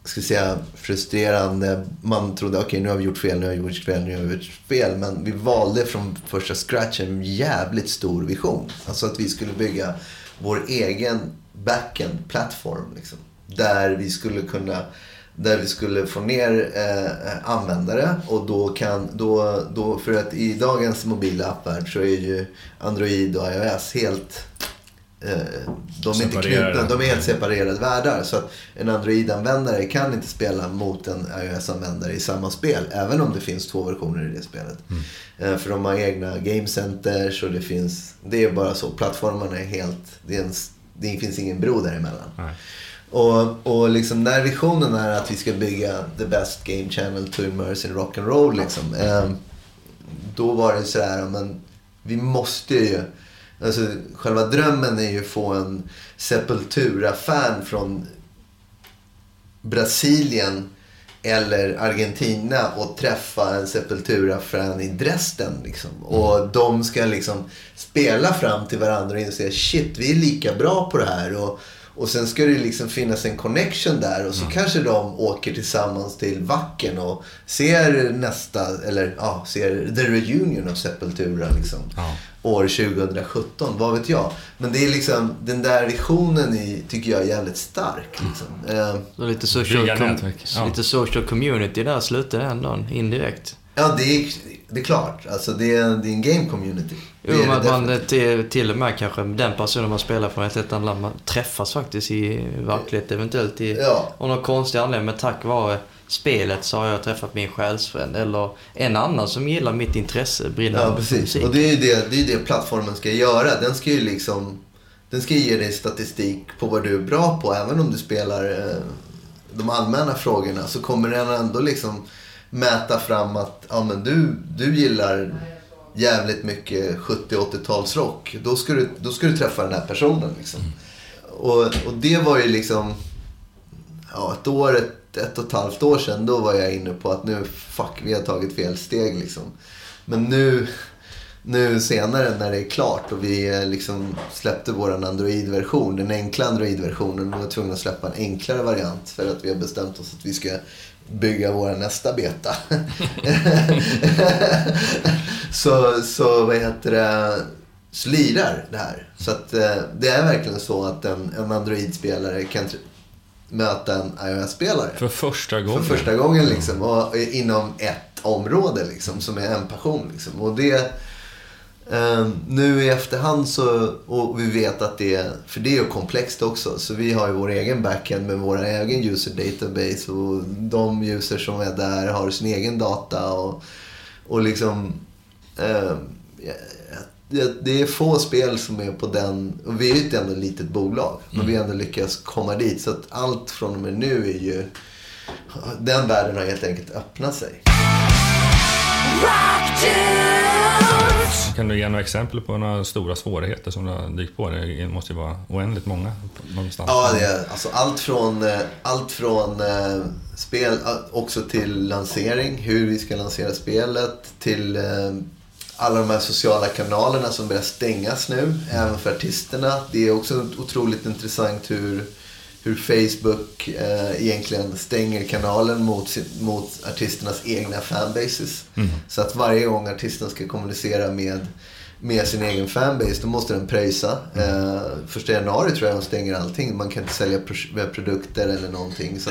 ska säga, frustrerande. Man trodde, okej nu har vi gjort fel, nu har vi gjort fel, nu har vi gjort fel. Men vi valde från första scratch en jävligt stor vision. Alltså att vi skulle bygga vår egen backend plattform. Liksom, där vi skulle kunna där vi skulle få ner eh, användare och då kan, då, då, för att i dagens mobila appvärld så är ju Android och iOS helt eh, de är inte Separerade. knutna, de är helt separerade världar. Så att en Android-användare kan inte spela mot en iOS-användare i samma spel. Även om det finns två versioner i det spelet. Eh, för de har egna game centers och det finns, det är bara så. Plattformarna är helt, det, är en, det finns ingen bro däremellan. Nej. Och, och liksom när visionen är att vi ska bygga the best game channel to immerse in rock and roll liksom. Eh, då var det så här, men vi måste ju... Alltså själva drömmen är ju att få en Sepultura-fan från Brasilien eller Argentina och träffa en Sepultura-fan i Dresden. Liksom. Och de ska liksom spela fram till varandra och inse shit, vi är lika bra på det här. Och, och sen ska det liksom finnas en connection där och så kanske de åker tillsammans till Wacken och ser nästa, eller ja, ser the reunion av Sepultura liksom. Ja. År 2017, vad vet jag. Men det är liksom, den där visionen i, tycker jag är jävligt stark. Liksom. Eh, Och lite social, com- lite social community där slutar det ändå indirekt. Ja, det är, det är klart. Alltså, det, är, det är en game community. Jo, det att man till, till och med kanske den personen man spelar från ett helt annat land, man träffas faktiskt i verklighet eventuellt i, Ja. av någon konstig anledning. Men tack vare spelet så har jag träffat min själsfrände eller en annan som gillar mitt intresse, brinner Ja, precis. musik. Och det är ju det, det, är det plattformen ska göra. Den ska ju liksom... Den ska ge dig statistik på vad du är bra på. Även om du spelar eh, de allmänna frågorna så kommer den ändå liksom mäta fram att ja, men du, du gillar jävligt mycket 70-80-talsrock. Då ska, du, då ska du träffa den här personen. Liksom. Och, och det var ju liksom ja, ett år, ett, ett och ett halvt år sedan, då var jag inne på att nu, fuck, vi har tagit fel steg liksom. Men nu, nu senare när det är klart och vi eh, liksom släppte vår Android-version, den enkla Android-versionen, och var tvungna att släppa en enklare variant för att vi har bestämt oss att vi ska bygga vår nästa beta. så, så vad heter det, så lirar det här. Så att eh, det är verkligen så att en, en Android-spelare kan möta en iOS-spelare. För första gången. För första gången liksom. Och inom ett område liksom. Som är en passion liksom. Och det... Eh, nu i efterhand så... Och vi vet att det är... För det är ju komplext också. Så vi har ju vår egen backend med vår egen user database. Och de users som är där har sin egen data. Och, och liksom... Eh, det, det är få spel som är på den... Och vi är ju ett ändå litet bolag. Men vi har ändå lyckats komma dit. Så att allt från och med nu är ju... Den världen har helt enkelt öppnat sig. Kan du ge några exempel på några stora svårigheter som du har dykt på? Det måste ju vara oändligt många någonstans. Ja, det är alltså allt från, eh, allt från eh, spel eh, också till lansering. Hur vi ska lansera spelet. Till eh, alla de här sociala kanalerna som börjar stängas nu, även för artisterna. Det är också otroligt intressant hur, hur Facebook eh, egentligen stänger kanalen mot, sin, mot artisternas egna fanbases. Så att varje gång artisten ska kommunicera med med sin egen fanbase, då måste den pröjsa. Eh, första januari tror jag de stänger allting. Man kan inte sälja pro- produkter eller någonting. Så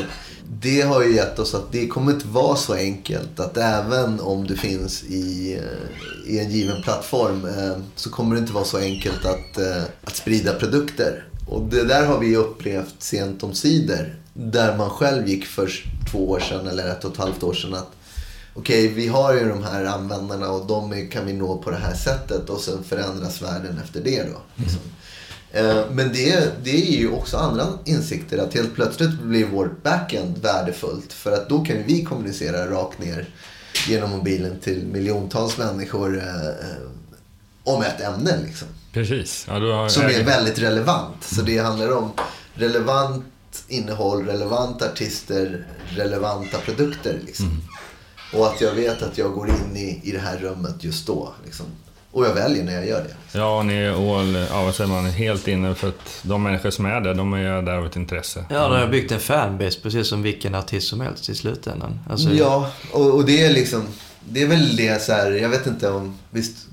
det har ju gett oss att det kommer inte vara så enkelt att även om du finns i, eh, i en given plattform eh, så kommer det inte vara så enkelt att, eh, att sprida produkter. Och det där har vi upplevt sent om sidor. Där man själv gick för två år sedan eller ett och ett halvt år sedan att okej, vi har ju de här användarna och de kan vi nå på det här sättet och sen förändras världen efter det då. Liksom. Eh, Men det, det är ju också andra insikter. Att helt plötsligt blir vårt backend värdefullt. För att då kan vi kommunicera rakt ner genom mobilen till miljontals människor eh, eh, om ett ämne. Liksom. Precis. Ja, du har, Som är väldigt relevant. Så det handlar om relevant innehåll, relevanta artister, relevanta produkter. Liksom. Och att jag vet att jag går in i, i det här rummet just då. Liksom. Och jag väljer när jag gör det. Ja, ni är all, ja, vad säger man, helt inne för att de människor som är där, de är där av ett intresse. Ja, de har byggt en fanbase precis som vilken artist som helst i slutändan. Alltså, Ja, och, och det är liksom... Det är väl det så här, jag vet inte om... Visst,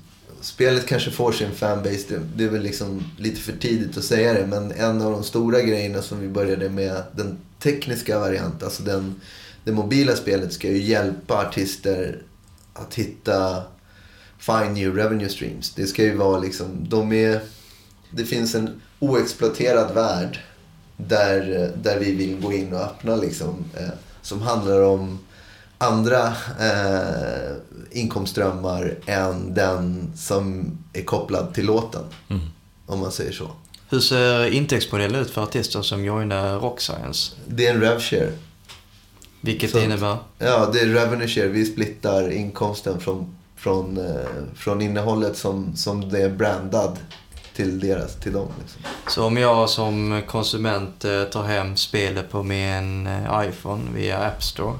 spelet kanske får sin fanbase. Det, det är väl liksom lite för tidigt att säga det. Men en av de stora grejerna som vi började med, den tekniska varianten, alltså den, det mobila spelet ska ju hjälpa artister att hitta find new revenue streams. Det ska ju vara liksom, de är, det finns en oexploaterad värld där, där vi vill gå in och öppna liksom, eh, som handlar om andra eh, inkomstströmmar än den som är kopplad till låten. Om man säger så. Hur ser intäktsmodellen ut för artister som joinar Rock Science? Det är en rev share. Vilket Så- innebär? Ja, det är revenue share. Vi splittar inkomsten från, från, eh, från innehållet som, som det är brandad till, deras, till dem. Liksom. Så om jag som konsument eh, tar hem spelet på min eh, iPhone via App Store.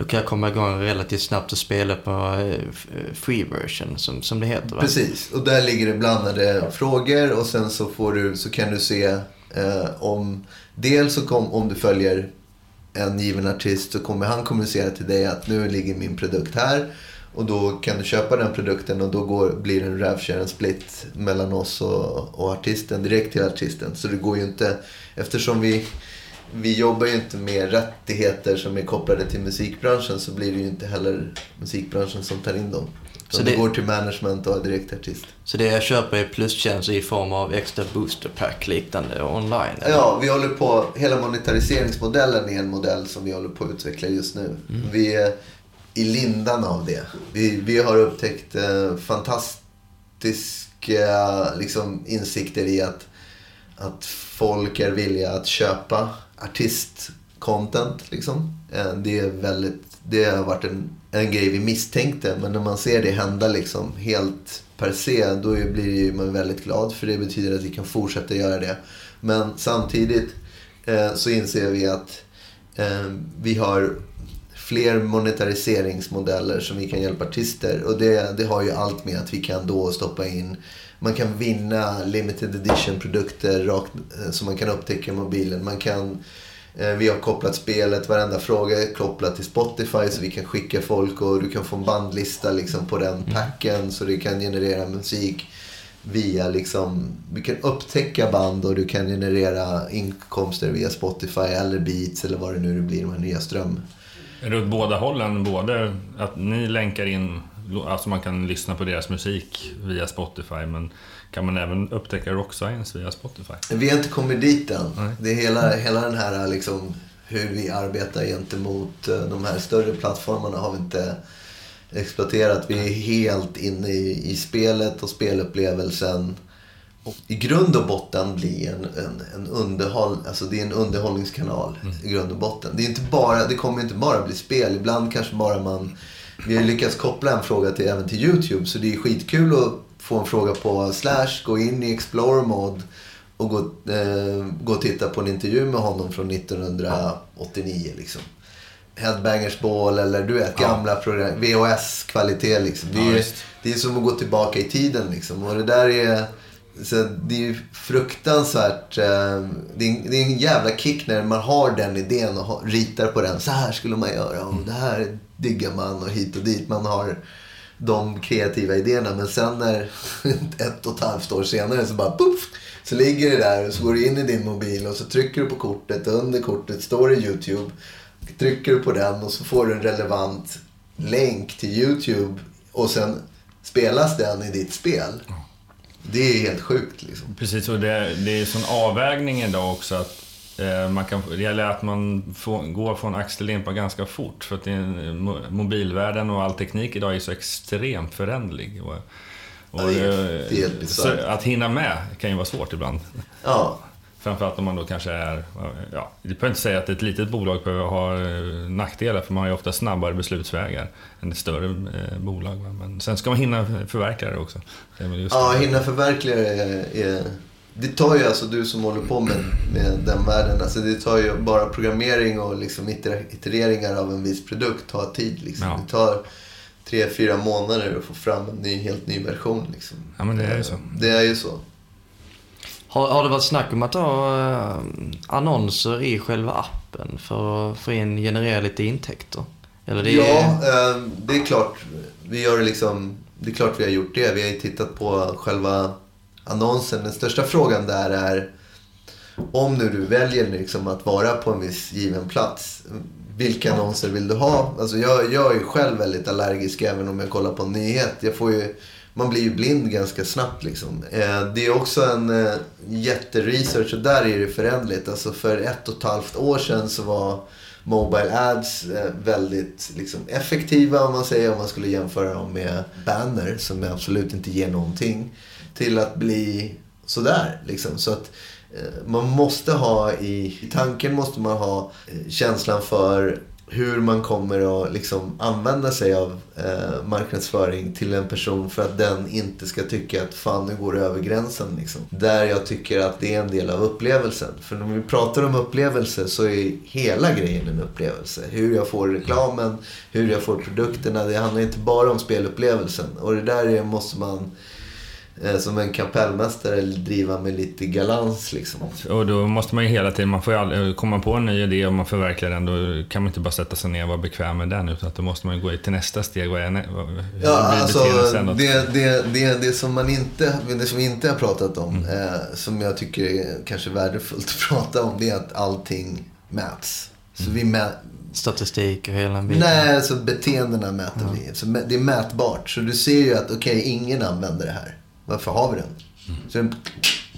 Då kan jag komma igång relativt snabbt och spela på eh, free version som, som det heter va? Precis, och där ligger det blandade frågor och sen så, får du, så kan du se eh, om... Dels så kom, om du följer en given artist så kommer han kommunicera till dig att nu ligger min produkt här. Och då kan du köpa den produkten och då går, blir det en revshare, en split mellan oss och, och artisten, direkt till artisten. Så det går ju inte, eftersom vi, vi jobbar ju inte med rättigheter som är kopplade till musikbranschen så blir det ju inte heller musikbranschen som tar in dem. Så Så det går till management och direkt artist. Så det jag köper är plustjänster i form av extra booster pack liknande online? eller? Ja, vi håller på, hela monetariseringsmodellen är en modell som vi håller på att utveckla just nu. Vi är i lindan av det. Vi, vi har upptäckt eh, fantastiska liksom, insikter i att, att folk är villiga att köpa artist-content. Liksom. Eh, det, är väldigt, det har varit en, en grej vi misstänkte, men när man ser det hända liksom, helt per se, då blir ju man väldigt glad för det betyder att vi kan fortsätta göra det. Men samtidigt eh, så inser vi att eh, vi har fler monetariseringsmodeller som vi kan hjälpa artister. Och det, det har ju allt med att vi kan då stoppa in man kan vinna limited edition produkter rakt, eh, som man kan upptäcka i mobilen. Man kan, eh, vi har kopplat spelet, varenda fråga är kopplad till Spotify så vi kan skicka folk och du kan få en bandlista liksom på den packen så du kan generera musik via liksom, vi kan upptäcka band och du kan generera inkomster via Spotify eller Beats eller vad det nu blir, de här nya ström. Är det åt båda hållen? Både att ni länkar in, alltså man kan lyssna på deras musik via Spotify, men kan man även upptäcka Rock Science via Spotify? Vi har inte kommit dit än. Nej. Det är hela, hela den här liksom, hur vi arbetar gentemot eh, de här större plattformarna har vi inte exploaterat. Vi är helt inne i, i spelet och spelupplevelsen. Och I grund och botten bli en, en, en underhåll, alltså det är en underhållningskanal i grund och botten. Det, är inte bara, det kommer inte bara bli spel. Ibland kanske bara man... Vi har lyckats koppla en fråga till, även till YouTube så det är skitkul att få en fråga på Slash, gå in i Explorer mode och gå, eh, gå och titta på en intervju med honom från 1989. Liksom. Headbangers Ball eller du vet gamla program. VHS-kvalitet liksom. Det är, Ja, det är som att gå tillbaka i tiden liksom. Och det där är... Så det är ju fruktansvärt... Eh, det, är, en- det är en jävla kick när man har den idén och ritar på den. Så här skulle man göra och det här diggar man och hit och dit. Man har de kreativa idéerna. Men sen när ett och ett halvt år senare så bara puff, så ligger det där och så går du in i din mobil och så trycker du på kortet och under kortet står det YouTube. Trycker du på den och så får du en relevant länk till YouTube och sen spelas den i ditt spel. Det är helt sjukt liksom. Precis, och det, det är sån avvägning idag också att eh, man kan, det gäller att man får, går från ax till limpa ganska fort. För att det är, mo- mobilvärlden och all teknik idag är så extremt föränderlig. Och, och, Ja, det är- eh, det är helt så bisarrt. att hinna med kan ju vara svårt ibland. Ja, Framförallt om man då kanske är... Ja, det behöver inte säga att ett litet bolag behöver ha eh, nackdelar, för man har ju ofta snabbare beslutsvägar än ett större eh, bolag. Men sen ska man hinna förverkliga det också. Det ja hinna förverkliga det är, är... Det tar ju alltså du som håller på med, med den världen. Alltså det tar ju bara programmering och liksom iter- itereringar av en viss produkt tar tid. Liksom. Ja. Det tar tre, fyra månader att få fram en ny, helt ny version. Liksom. Ja, men det är ju så. Det är ju så. Har, har det varit snack om att ha eh, annonser i själva appen för att få in, generera lite intäkter? Eller det är, Ja, eh, det är klart. Vi gör det liksom... Det är klart vi har gjort det. Vi har ju tittat på själva annonsen. Den största frågan där är om nu du väljer liksom att vara på en viss given plats. Vilka annonser vill du ha? Alltså jag, jag är ju själv väldigt allergisk även om jag kollar på en nyhet. Jag får ju, man blir ju blind ganska snabbt liksom. Eh, det är också en eh, jätteresearch och där är det föränderligt. Alltså för ett och ett halvt år sedan så var Mobile ads eh, väldigt liksom, effektiva om man säger om man skulle jämföra dem med banner som absolut inte ger någonting. Till att bli sådär liksom. Så att eh, man måste ha i, i tanken måste man ha känslan för hur man kommer att liksom använda sig av eh, marknadsföring till en person för att den inte ska tycka att fan nu går det över gränsen. Liksom. Där jag tycker att det är en del av upplevelsen. För när vi pratar om upplevelse så är hela grejen en upplevelse. Hur jag får reklamen, hur jag får produkterna. Det handlar inte bara om spelupplevelsen. Och det där är, måste man som en kapellmästare driva med lite galans liksom. Och då måste man ju hela tiden, man får kommer man på en ny idé och man förverkligar den, då kan man inte bara sätta sig ner och vara bekväm med den, utan att då måste man ju gå till nästa steg. Vad är, vad, hur Ja, alltså då? det, det, det, det som man inte, det som vi inte har pratat om, eh, som jag tycker är kanske värdefullt att prata om, det är att allting mäts. Så vi mä, statistik och hela biten. nej, alltså beteendena mäter vi. Så det är mätbart. Så du ser ju att okej, ingen använder det här. Varför har vi den? Så den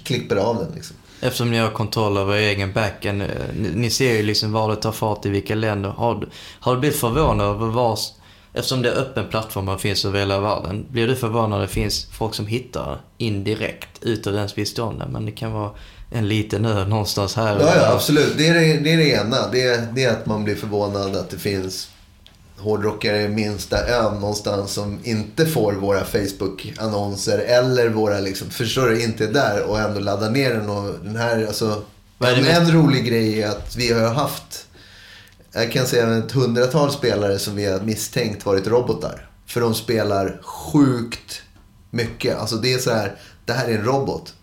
klipper av den liksom. Eftersom ni har kontroll över egen backend. eh, Ni, ni ser ju liksom var det tar fart i vilka länder. Har, du- har du blivit förvånad över vars... Eftersom det är öppen plattform och finns över hela världen. Blir du förvånad när det finns folk som hittar indirekt utan att ens visste om det? Men det kan vara en liten ö någonstans här. Ja, ja absolut. Det är det, det, är det ena. Det är, det är att man blir förvånad att det finns hårdrockare minsta ön någonstans som inte får våra Facebook-annonser eller våra liksom, förstår du, inte är där och ändå laddar ner den. Och den här, alltså, en, en rolig grej är att vi har haft, jag kan säga ett hundratal spelare som vi har misstänkt varit robotar. För de spelar sjukt mycket. Alltså det är så här, det här är en robot.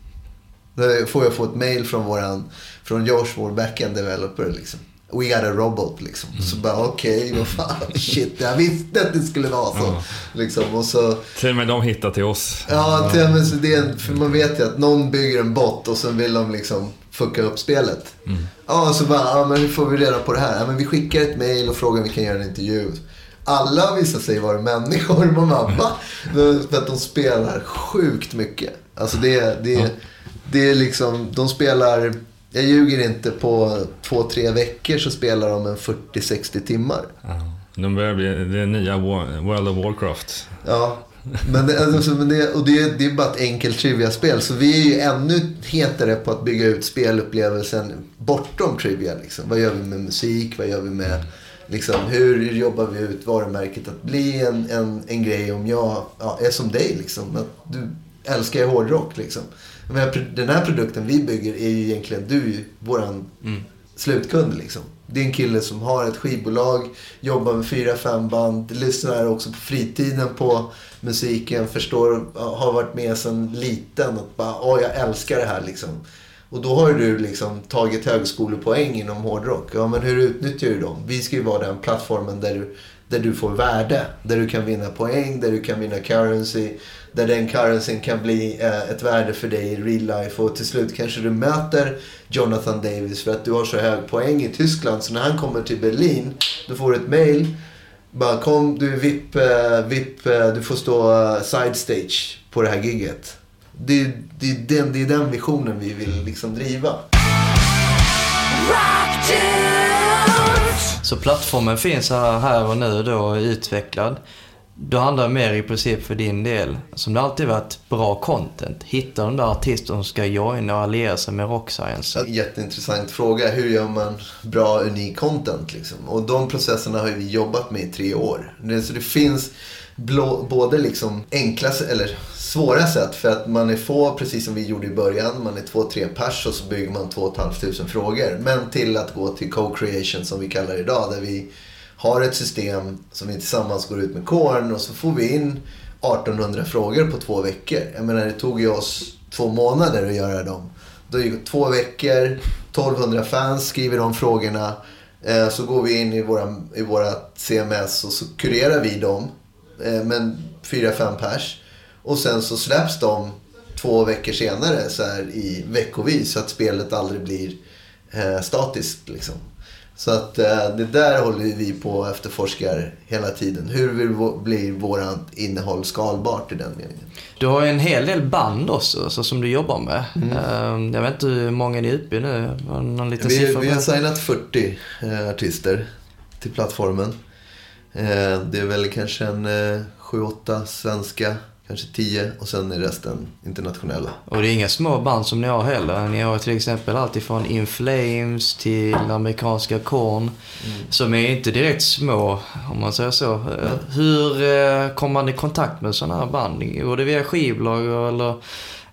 Då får jag få ett mail från våran, från Josh, vår backend developer liksom. We got a robot liksom. Så bara okej, vad fan, shit, jag visste att det skulle vara så. Ja. Liksom, och så, Till och med de hittar till oss. ja, till, men så det är, en- för man vet ju att någon bygger en bot och sen vill de liksom fucka upp spelet. Ja, så bara, ja men hur får vi reda på det här? Ja, men vi skickar ett mail och frågar om vi kan göra en intervju. Alla visar sig vara människor. Man bara, va? För att de spelar sjukt mycket. Alltså det, det, är- det är liksom, de spelar, jag ljuger inte, på två, tre veckor så spelar de en 40-60 timmar. Ja. De börjar bli det nya World of Warcraft. Ja, men det, alltså, men det, och det, det är bara ett enkelt trivia-spel. Så vi är ju ännu hetare på att bygga ut spelupplevelsen bortom trivia. Liksom. Vad gör vi med musik? Vad gör vi med... Liksom, hur jobbar vi ut varumärket att bli en, en, en grej om jag ja, är som dig? Liksom. Att du älskar ju hårdrock. Liksom. Jag menar, Den här produkten vi bygger är ju egentligen du, ju våran Mm. slutkund. Liksom. Det är en kille som har ett skivbolag, jobbar med fyra, fem band, lyssnar också på fritiden på musiken, förstår, har varit med sedan liten och bara, åh jag älskar det här liksom. Och då har du liksom tagit högskolepoäng inom hårdrock. Ja, men hur utnyttjar du dem? Vi ska ju vara den plattformen där du, där du får värde. Där du kan vinna poäng, där du kan vinna currency. Där den currencyn kan bli eh, ett värde för dig i real life. Och till slut kanske du möter Jonathan Davis för att du har så hög poäng i Tyskland. Så när han kommer till Berlin, då får du ett mail. Bara kom, du är VIP, eh, VIP eh, du får stå eh, side stage på det här gigget. Det, är- det, är den, det är den visionen vi vill liksom driva. Så plattformen finns här, här och nu då utvecklad. Då handlar det mer i princip för din del, som det alltid varit, bra content. Hitta de där artister som ska joina och alliera sig med Rock Science. Jätteintressant fråga. Hur gör man bra, unik content? Liksom? Och de processerna har vi jobbat med i tre år. Det, så det finns blå, både liksom enkla, eller svåra sätt. För att man är få, precis som vi gjorde i början. Man är två, tre pers och så bygger man två och ett halvt tusen frågor. Men till att gå till co-creation som vi kallar det idag. Där vi har ett system som vi tillsammans går ut med kåren och så får vi in 1800 frågor på två veckor. Jag menar det tog ju oss två månader att göra dem. Då är det två veckor, 1200 fans skriver de frågorna. Eh, så går vi in i våra, i våra CMS och så kurerar vi dem. Eh, men fyra, fem pers. Och sen så släpps de två veckor senare så här i veckovis så att spelet aldrig blir eh, statiskt liksom. Så att eh, det där håller vi på och efterforskar hela tiden. Hur blir vårat innehåll skalbart i den meningen? Du har ju en hel del band också, så som du jobbar med. Eh, Jag vet inte hur många ni är uppe i nu. Någon liten Vi, siffra? vi har signat 40 eh, artister till plattformen. Eh, det är väl kanske en eh, 7-8 svenska, kanske 10 och sen är resten internationella. Och det är inga små band som ni har heller. Ni har till exempel allt ifrån In Flames till amerikanska Korn. Som är inte direkt små, om man säger så. Eh, Hur eh, kommer man i kontakt med sådana här band? Går det via skivbolag eller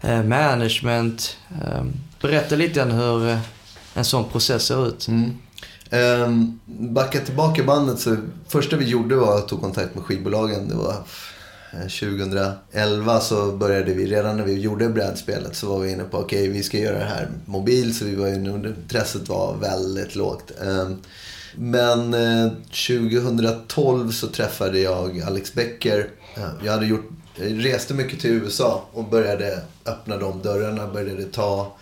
eh, management? Eh, Berätta lite grann hur en sån process ser ut. Mm. Um, backa tillbaka bandet så första vi gjorde var att ta kontakt med skivbolagen. Det var Eh, 2011 så började vi, redan när vi gjorde brädspelet så var vi inne på okej vi ska göra det här mobil så vi var inne, intresset var väldigt lågt. Ehm, men eh, 2012 så träffade jag Alex Becker. Eh, jag hade gjort, jag reste mycket till USA och började öppna de dörrarna, började ta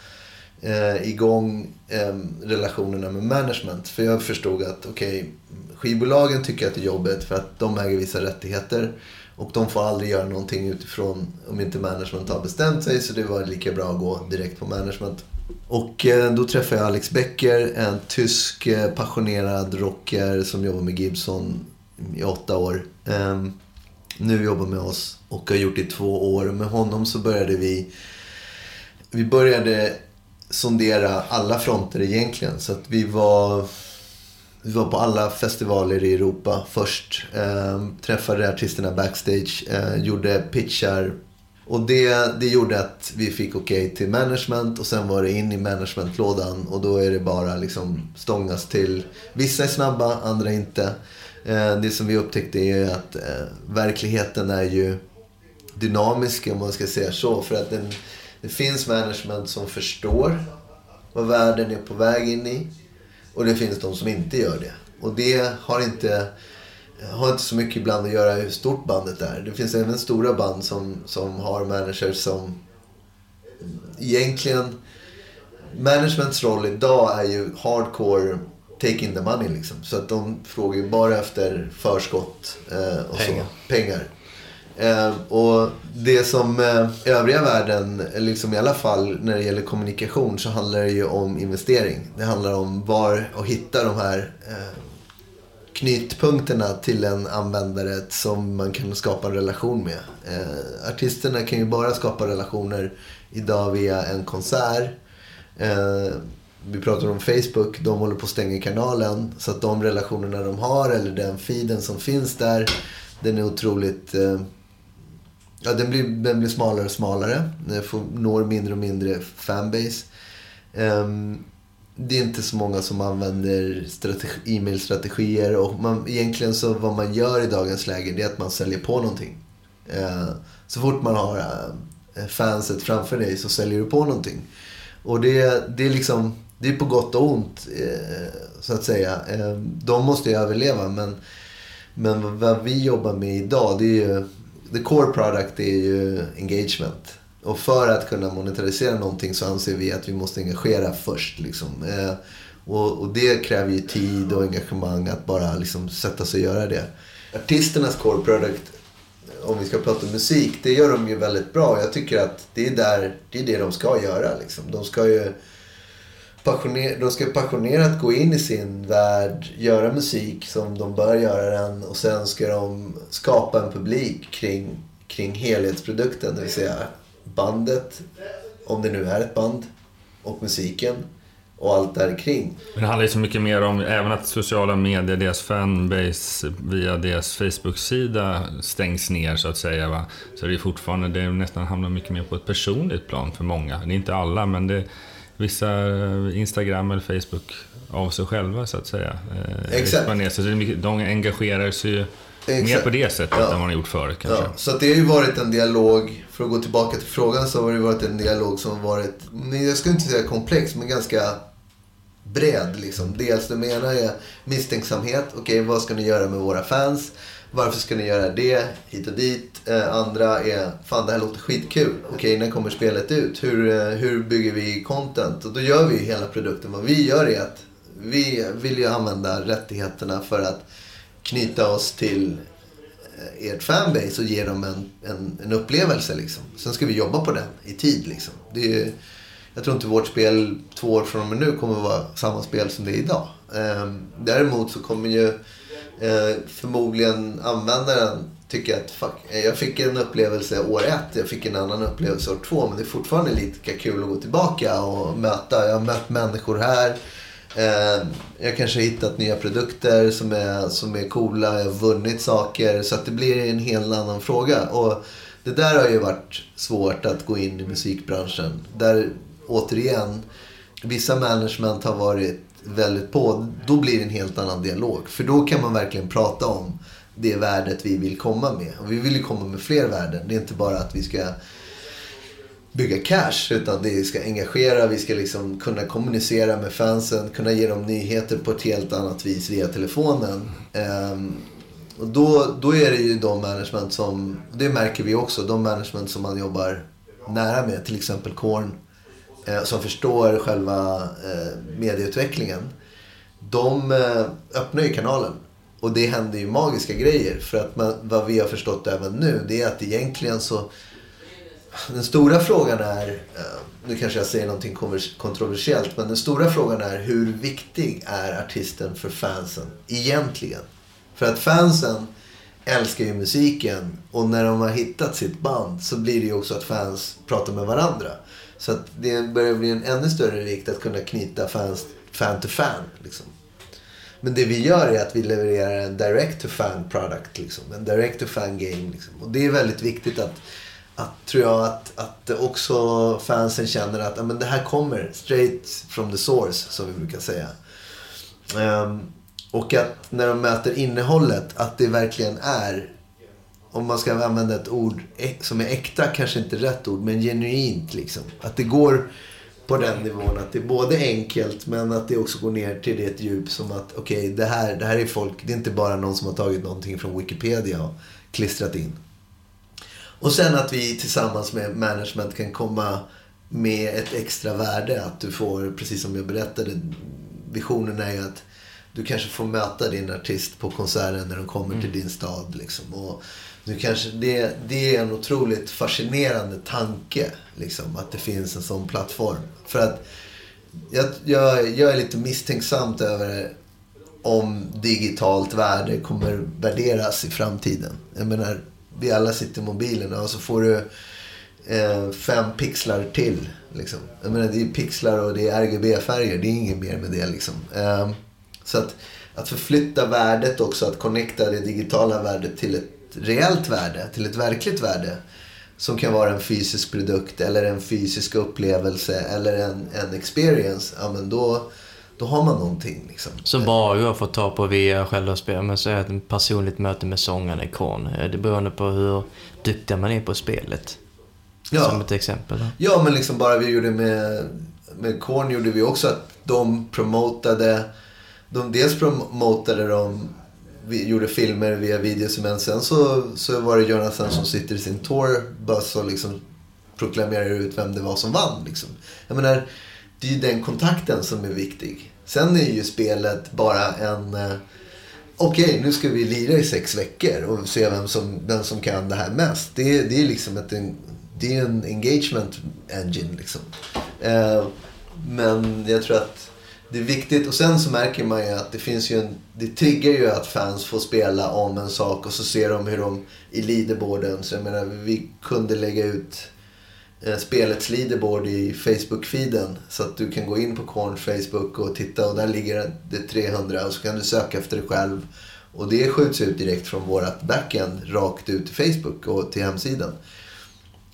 eh, igång eh, relationerna med management. För jag förstod att okej, skivbolagen tycker att det är jobbigt för att de äger vissa rättigheter. Och de får aldrig göra någonting utifrån om inte management har bestämt sig. Så det var lika bra att gå direkt på management. Och eh, då träffade jag Alex Becker, en tysk eh, passionerad rocker som jobbar med Gibson i åtta år. Ehm, nu jobbar med oss och har gjort det i två år. Med honom så började vi vi började sondera alla fronter egentligen. Så att vi var, vi var på alla festivaler i Europa först. Eh, träffade artisterna backstage, eh, gjorde pitchar. Och det, det gjorde att vi fick okej till management och sen var det in i managementlådan och då är det bara liksom stångas till. Vissa är snabba, andra inte. Eh, det som vi upptäckte är att eh, verkligheten är ju dynamisk om man ska säga så. För att den, det finns management som förstår vad världen är på väg in i. Och det finns de som inte gör det. Och det har inte, har inte så mycket ibland att göra hur stort bandet är. Det finns även stora band som, som har managers som egentligen... Managements roll idag är ju hardcore take in the money liksom. Så att de frågar ju bara efter förskott eh, och Pengar. så. Pengar. Eh, och det som eh, övriga världen, liksom i alla fall när det gäller kommunikation, så handlar det ju om investering. Det handlar om var och hitta de här eh, knytpunkterna till en användare som man kan skapa en relation med. Eh, artisterna kan ju bara skapa relationer idag via en konsert. Eh, vi pratar om Facebook, de håller på att stänga kanalen. Så att de relationerna de har, eller den feeden som finns där, den är otroligt... Eh, ja, den blir, den blir smalare och smalare. Den får, når mindre och mindre fanbase. Um, det är inte så många som använder strategi, e-mailstrategier. Och man, egentligen så vad man gör i dagens läge det är att man säljer på någonting. Uh, så fort man har uh, fanset framför dig så säljer du på någonting. Och det, det är liksom, det är på gott och ont uh, så att säga. Ehm, de måste ju överleva men, men vad vi jobbar med idag det är ju, the core product är ju engagement. Och för att kunna monetarisera någonting så anser vi att vi måste engagera först. Liksom. Eh, och, och, det kräver ju tid och engagemang att bara liksom sätta sig och göra det. Artisternas core product, om vi ska prata musik, det gör de ju väldigt bra. Jag tycker att det är, där, det, är det de ska göra. Liksom. De ska ju passioner, de ska passionerat gå in i sin värld, göra musik som de bör göra den och sen ska de skapa en publik kring, kring helhetsprodukten. Det vill säga bandet, om det nu är ett band, och musiken och allt där kring. Men det handlar ju så mycket mer om även att sociala medier, deras fanbase via deras Facebook-sida stängs ner så att säga. Va? Så det är fortfarande, det är nästan hamnar mycket mer på ett personligt plan för många. Det är inte alla, men det vissa eh, Instagram eller Facebook av sig själva så att säga. Eh, Exakt. Så de engagerar sig ju Exakt. mer på det sättet ja. än man har gjort förut kanske. Ja. Så det har ju varit en dialog, för att gå tillbaka till frågan så har det varit en dialog som har varit, jag skulle inte säga komplex, men ganska bred. Liksom. Dels det ena är misstänksamhet. Okej, okay, vad ska ni göra med våra fans? Varför ska ni göra det? Hit och dit. Eh, andra är, fan det här låter skitkul. Okej, okay, när kommer spelet ut? Hur, eh, hur bygger vi content? Och då gör vi hela produkten. Vad vi gör är att vi vill ju använda rättigheterna för att knyta oss till eh, ert fanbase och ge dem en, en, en upplevelse. Liksom. Sen ska vi jobba på den i tid. Liksom. Det är, jag tror inte vårt spel två år från och med nu kommer att vara samma spel som det är idag. Ehm, däremot så kommer ju eh, förmodligen användaren tycker att fuck, eh, jag fick en upplevelse år ett, jag fick en annan upplevelse år två. Men det är fortfarande lika kul att gå tillbaka och möta. Jag har mött människor här Eh, jag kanske har hittat nya produkter som är, som är coola. Jag har vunnit saker. Så att det blir en helt annan fråga. Och det där har ju varit svårt att gå in i musikbranschen. Där återigen, vissa management har varit väldigt på. Då blir det en helt annan dialog. För då kan man verkligen prata om det värdet vi vill komma med. Och vi vill ju komma med fler värden. Det är inte bara att vi ska bygga cash. Utan det ska engagera, vi ska liksom kunna kommunicera med fansen, kunna ge dem nyheter på ett helt annat vis via telefonen. Um, och då, då är det ju de management som, det märker vi också, de management som man jobbar nära med. Till exempel Korn. Eh, som förstår själva eh, medieutvecklingen. De eh, öppnar ju kanalen. Och det händer ju magiska grejer. För att man, vad vi har förstått även nu, det är att egentligen så den stora frågan är, eh, nu kanske jag säger någonting kontroversiellt, men den stora frågan är hur viktig är artisten för fansen egentligen? För att fansen älskar ju musiken och när de har hittat sitt band så blir det ju också att fans pratar med varandra. Så att det börjar bli en ännu större vikt att kunna knyta fans fan to fan. Liksom. Men det vi gör är att vi levererar en direct to fan product. Liksom. En direct to fan game. Liksom. Och det är väldigt viktigt att att, tror jag att, att också fansen känner att amen, det här kommer straight from the source, som vi brukar säga. Um, och att när de möter innehållet, att det verkligen är, om man ska använda ett ord som är äkta, kanske inte rätt ord, men genuint liksom. Att det går på den nivån att det är både enkelt men att det också går ner till det djup som att okej, okay, det, här, det här är folk, det är inte bara någon som har tagit någonting från Wikipedia och klistrat in. Och sen att vi tillsammans med management kan komma med ett extra värde. Att du får, precis som jag berättade, visionen är ju att du kanske får möta din artist på konserten när de kommer mm. till din stad. Liksom. Och nu kanske, det, det är en otroligt fascinerande tanke, liksom, att det finns en sån plattform. För att jag, jag, jag är lite misstänksamt över om digitalt värde kommer värderas i framtiden. Jag menar, vi alla sitter i mobilerna och så får du eh, fem pixlar till. Liksom. Jag menar, det är pixlar och det är RGB-färger. Det är inget mer med det. Liksom. Eh, så att, att förflytta värdet också, att connecta det digitala värdet till ett reellt värde, till ett verkligt värde. Som kan vara en fysisk produkt eller en fysisk upplevelse eller en, en experience. Ja, men då, då har man någonting. Liksom. Som bara går att få ta på via själva spelet. Men så är det ett personligt möte med sångaren i Korn. Eh, Det beror på hur duktig man är på spelet. Ja. Som ett exempel. Ja, men liksom bara vi gjorde med, med Korn gjorde vi också att de promotade, de dels promotade de, vi gjorde filmer via videos men sen så, så var det Jonathan som sitter i sin tourbuss och liksom proklamerar ut vem det var som vann. Liksom. Jag menar, det är ju den kontakten som är viktig. Sen är ju spelet bara en... eh, Okej, nu ska vi lira i sex veckor och se vem som, vem som kan det här mest. Det, är- det är liksom ett, det är en engagement engine. Liksom. Eh, men jag tror att det är viktigt. Och sen så märker man ju att det finns ju en... Det triggar ju att fans får spela om en sak och så ser de hur de i leaderboarden. Så jag menar, vi kunde lägga ut eh, spelets leaderboard i Facebook-feeden. Så att du kan gå in på Korns Facebook och titta och där ligger det 300 och så kan du söka efter det själv. Och det skjuts ut direkt från vårat backend rakt ut till Facebook och till hemsidan.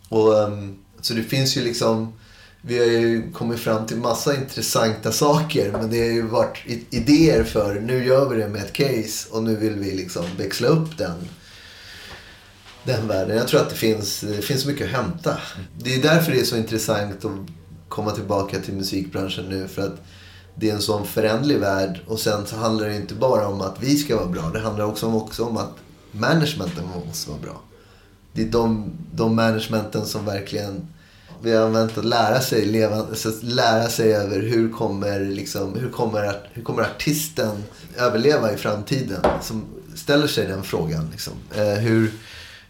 Och, ehm, så det finns ju liksom... Vi har ju kommit fram till massa intressanta saker men det har ju varit idéer för nu gör vi det med ett case och nu vill vi liksom växla upp den den världen. Jag tror att det finns, det finns mycket att hämta. Det är därför det är så intressant att komma tillbaka till musikbranschen nu. För att det är en sån förändlig värld. Och sen så handlar det inte bara om att vi ska vara bra. Det handlar också om, också om att managementen måste vara bra. Det är de, de managementen som verkligen vi har använt att lära sig, leva, att lära sig över hur kommer, liksom, hur, kommer, hur kommer artisten överleva i framtiden? Som ställer sig den frågan. Liksom. Eh, hur,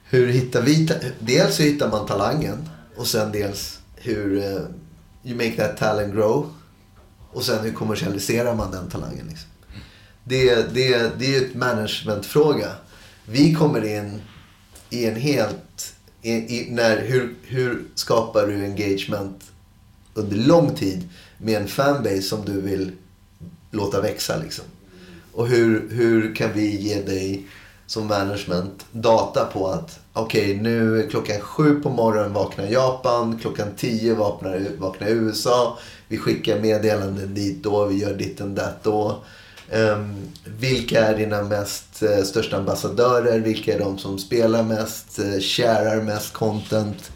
hur hittar vi, dels hur hittar man talangen och sen dels hur eh, you make that talent grow. Och sen hur kommersialiserar man den talangen. Liksom. Det, det, det är ju ett managementfråga. Vi kommer in i en helt... I, i, när, hur, hur skapar du engagement under lång tid med en fanbase som du vill låta växa liksom? Och hur, hur kan vi ge dig som management data på att okej nu är klockan sju på morgonen vaknar Japan, klockan tio vaknar, vaknar USA. Vi skickar meddelanden dit då, vi gör ditt och datt då. Ehm, vilka är dina mest eh, största ambassadörer? Vilka är de som spelar mest, eh, uh, sharar mest content?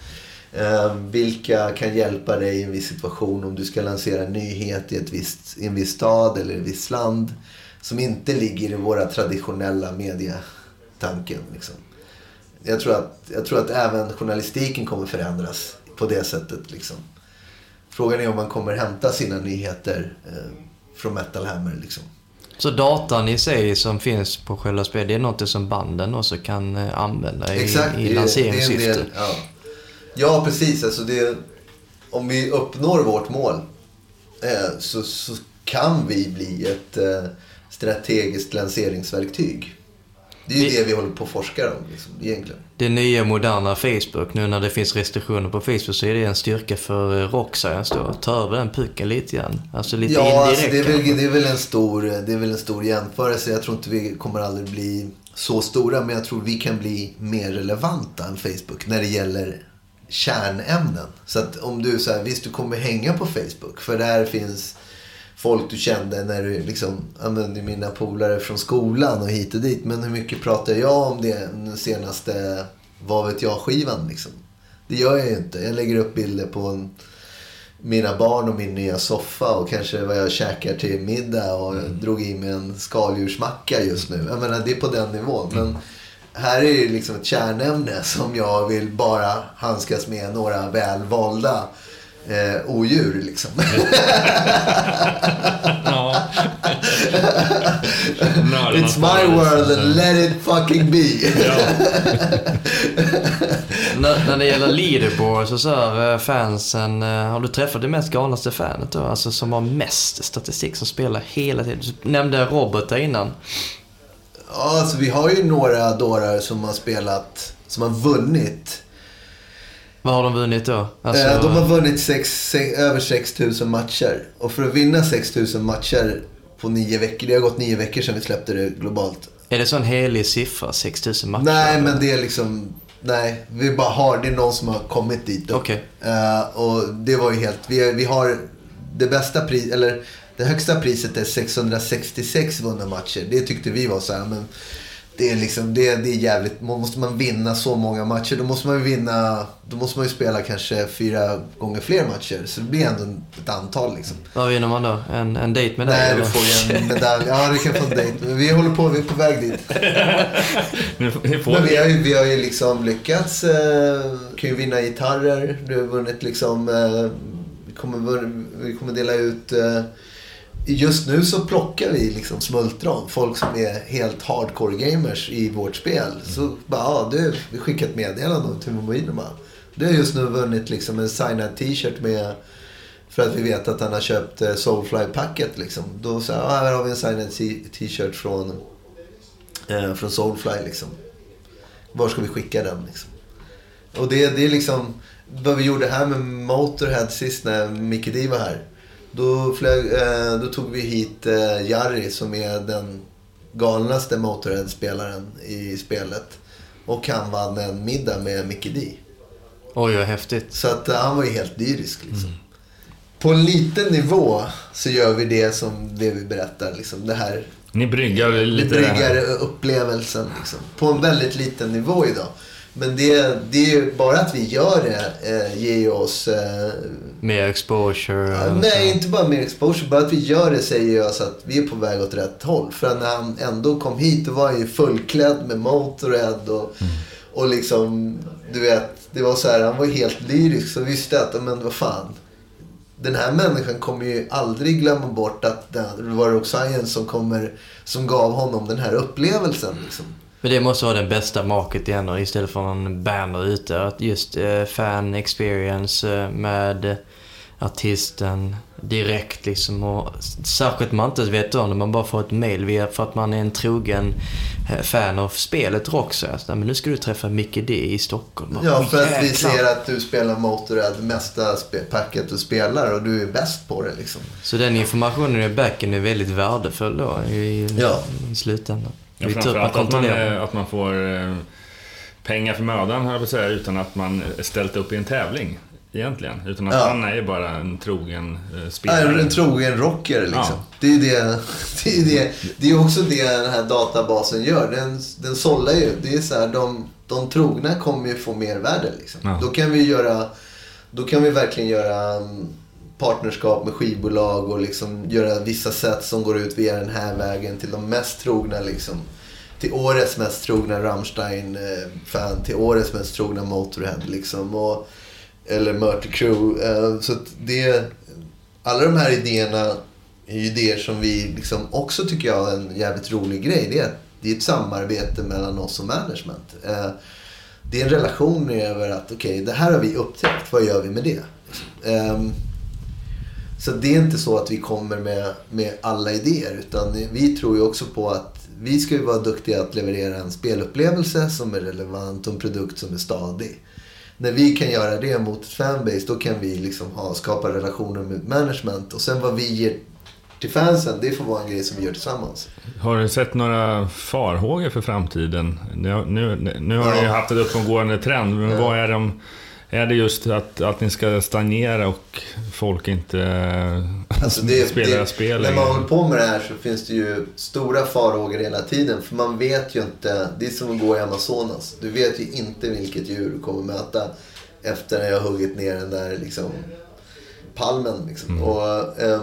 Ehm, vilka kan hjälpa dig i en viss situation om du ska lansera en nyhet i, ett visst, i en viss stad eller ett visst land? Som inte ligger i våra traditionella mediatanken. Liksom. Jag, tror att, jag tror att även journalistiken kommer förändras på det sättet. Liksom. Frågan är om man kommer hämta sina nyheter eh, från Metal Hammer. Liksom. Så datan i sig som finns på själva spelet, det är något som banden också kan eh, använda i, Exakt, i det är- lanseringssyfte. det del- Ja. ja, precis. Alltså det, om vi uppnår vårt mål eh, så, så kan vi bli ett eh, strategiskt lanseringsverktyg. Det är ju Vi- det vi håller på att forska om liksom, egentligen. Det nya moderna Facebook, nu när det finns restriktioner på Facebook så är det en styrka för eh, Rockscience då. Ta över den pucken lite grann. Alltså lite Ja, alltså indirekt. det, är väl, det, är väl en stor, det är väl en stor jämförelse. Jag tror inte vi kommer aldrig bli så stora. Men jag tror vi kan bli mer relevanta än Facebook när det gäller kärnämnen. Så att om du så här, visst du kommer hänga på Facebook. För där finns folk du kände när du liksom, är mina polare från skolan och hit och dit. Men hur mycket pratar jag om det den senaste, vad vet jag, skivan liksom? Det gör jag ju inte. Jag lägger upp bilder på en, mina barn och min nya soffa och kanske vad jag käkar till middag och jag drog i mig en skaldjursmacka just nu. Jag menar, det är på den nivån. Men här är det liksom ett kärnämne som jag vill bara handskas med några välvalda eh, odjur liksom. Ja. It's my world and let it fucking be. När, när det gäller leaderboard så så här, eh, fansen, eh, har du träffat det mest galnaste fanet då? Alltså som har mest statistik, som spelar hela tiden. Du nämnde Robert där innan. Ja, alltså vi har ju några dårar som har spelat, som har vunnit. Vad har de vunnit då? Alltså, Eh, De har vunnit sex, se, över 6000 matcher. Och för att vinna 6000 matcher på nio veckor, det har gått nio veckor sedan vi släppte det globalt. Är det sån helig siffra, 6000 matcher? Nej, men det är liksom, nej, vi bara har, det är någon som har kommit dit. då. Okej. Eh, och det var ju helt, vi, vi har det bästa pris, eller det högsta priset är 666 vunna matcher. Det tyckte vi var så här, men det är liksom, det, det är jävligt, måste man vinna så många matcher, då måste man ju vinna, då måste man ju spela kanske fyra gånger fler matcher. Så det blir ändå ett antal liksom. Vad vinner man då? En, en dejt med dig? Nej, eller? du får ju en medalj. Ja, du kan få en dejt. Men vi håller på, vi är på väg dit. Men vi vi... har ju, vi har ju liksom lyckats. Eh, kan ju vinna gitarrer. Du har vunnit liksom. Eh, vi, kommer, vi kommer dela ut. Eh, just nu så plockar vi liksom smultron. Folk som är helt hardcore gamers i vårt spel. Så bara, ja du, vi skickar ett meddelande till mobilen bara. Du har just nu vunnit liksom en signad t-shirt med för att vi vet att han har köpt eh, Soulfly-packet liksom. Då jag, ja, här har vi en signad t-shirt från, eh, från Soulfly liksom. Var ska vi skicka den liksom? Och det, det är liksom vad vi gjorde här med Motorhead sist när Mickey D var här. Då, flög, eh, då tog vi hit eh, Jari som är den galnaste Motorhead-spelaren i spelet. Och han vann en middag med Mickey D. Oj, vad häftigt. Så att eh, han var ju helt dyrisk liksom. På en liten nivå så gör vi det som det vi berättar. Liksom. Det här Ni bryggar lite... bryggar upplevelsen liksom, på en väldigt liten nivå idag. Men det, det är ju bara att vi gör det eh, ger oss... Eh, Mer exposure. ja, nej, så. inte bara mer exposure. Bara att vi gör det säger ju oss att vi är på väg åt rätt håll. För när han ändå kom hit då var han ju fullklädd med Motorhead och, och liksom, du vet, det var så här, han var helt lyrisk. Så visste jag att, men vad fan. Den här människan kommer ju aldrig glömma bort att det var Rock Science som, kommer, som gav honom den här upplevelsen. Liksom. Men det måste vara den bästa market ändå istället för en banner ute. Att just eh, fan experience eh, med artisten direkt liksom. Och särskilt man inte vet om det, man bara får ett mail via, för att man är en trogen eh, fan av spelet Rockstar. Så, "Nej, men nu ska du träffa Mickey D i Stockholm. Bara, Ja, "Åh, för att vi jäklar." ser att du spelar Motorhead mesta packet du spelar och du är bäst på det liksom. Så den informationen i backen är väldigt värdefull då i, Ja. i slutändan. Ja, framförallt att man, eh, att man får eh, pengar för mödan, höll jag säga, utan att man ställt upp i en tävling. Egentligen. Utan att Ja. han är ju bara en trogen eh, spelare. en trogen rocker liksom. Ja. Det är det, det, är det, det är också det den här databasen gör. Den, den sållar ju. Det är så här, de, de trogna kommer ju få mer värde liksom. Ja. Då kan vi göra, då kan vi verkligen göra um, partnerskap med skivbolag och liksom göra vissa sätt som går ut via den här vägen till de mest trogna liksom. Till årets mest trogna Rammstein-fan, till årets mest trogna Motorhead liksom. Och, eller Murty Crew. Eh, så att det, alla de här idéerna är ju idéer som vi liksom också tycker jag är en jävligt rolig grej. Det är, det är ett samarbete mellan oss och management. Eh, det är en relation över att okej, det här har vi upptäckt. Vad gör vi med det? Ehm, så det är inte så att vi kommer med, med alla idéer. Utan vi tror ju också på att vi ska ju vara duktiga att leverera en spelupplevelse som är relevant och en produkt som är stadig. När vi kan göra det mot ett fanbase, då kan vi liksom ha, skapa relationer med management. Och sen vad vi ger till fansen, det får vara en grej som vi gör tillsammans. Har du sett några farhågor för framtiden? Nu, nu, nu har Ja. ni haft ett uppåtgående trend, men Ja. vad är de... Är det just att, att ni ska stagnera och folk inte Alltså det, spelar det, spel När man håller på med det här så finns det ju stora farhågor hela tiden. För man vet ju inte. Det är som att gå i Amazonas. Du vet ju inte vilket djur du kommer möta efter när jag huggit ner den där liksom, palmen. Liksom. Och, eh,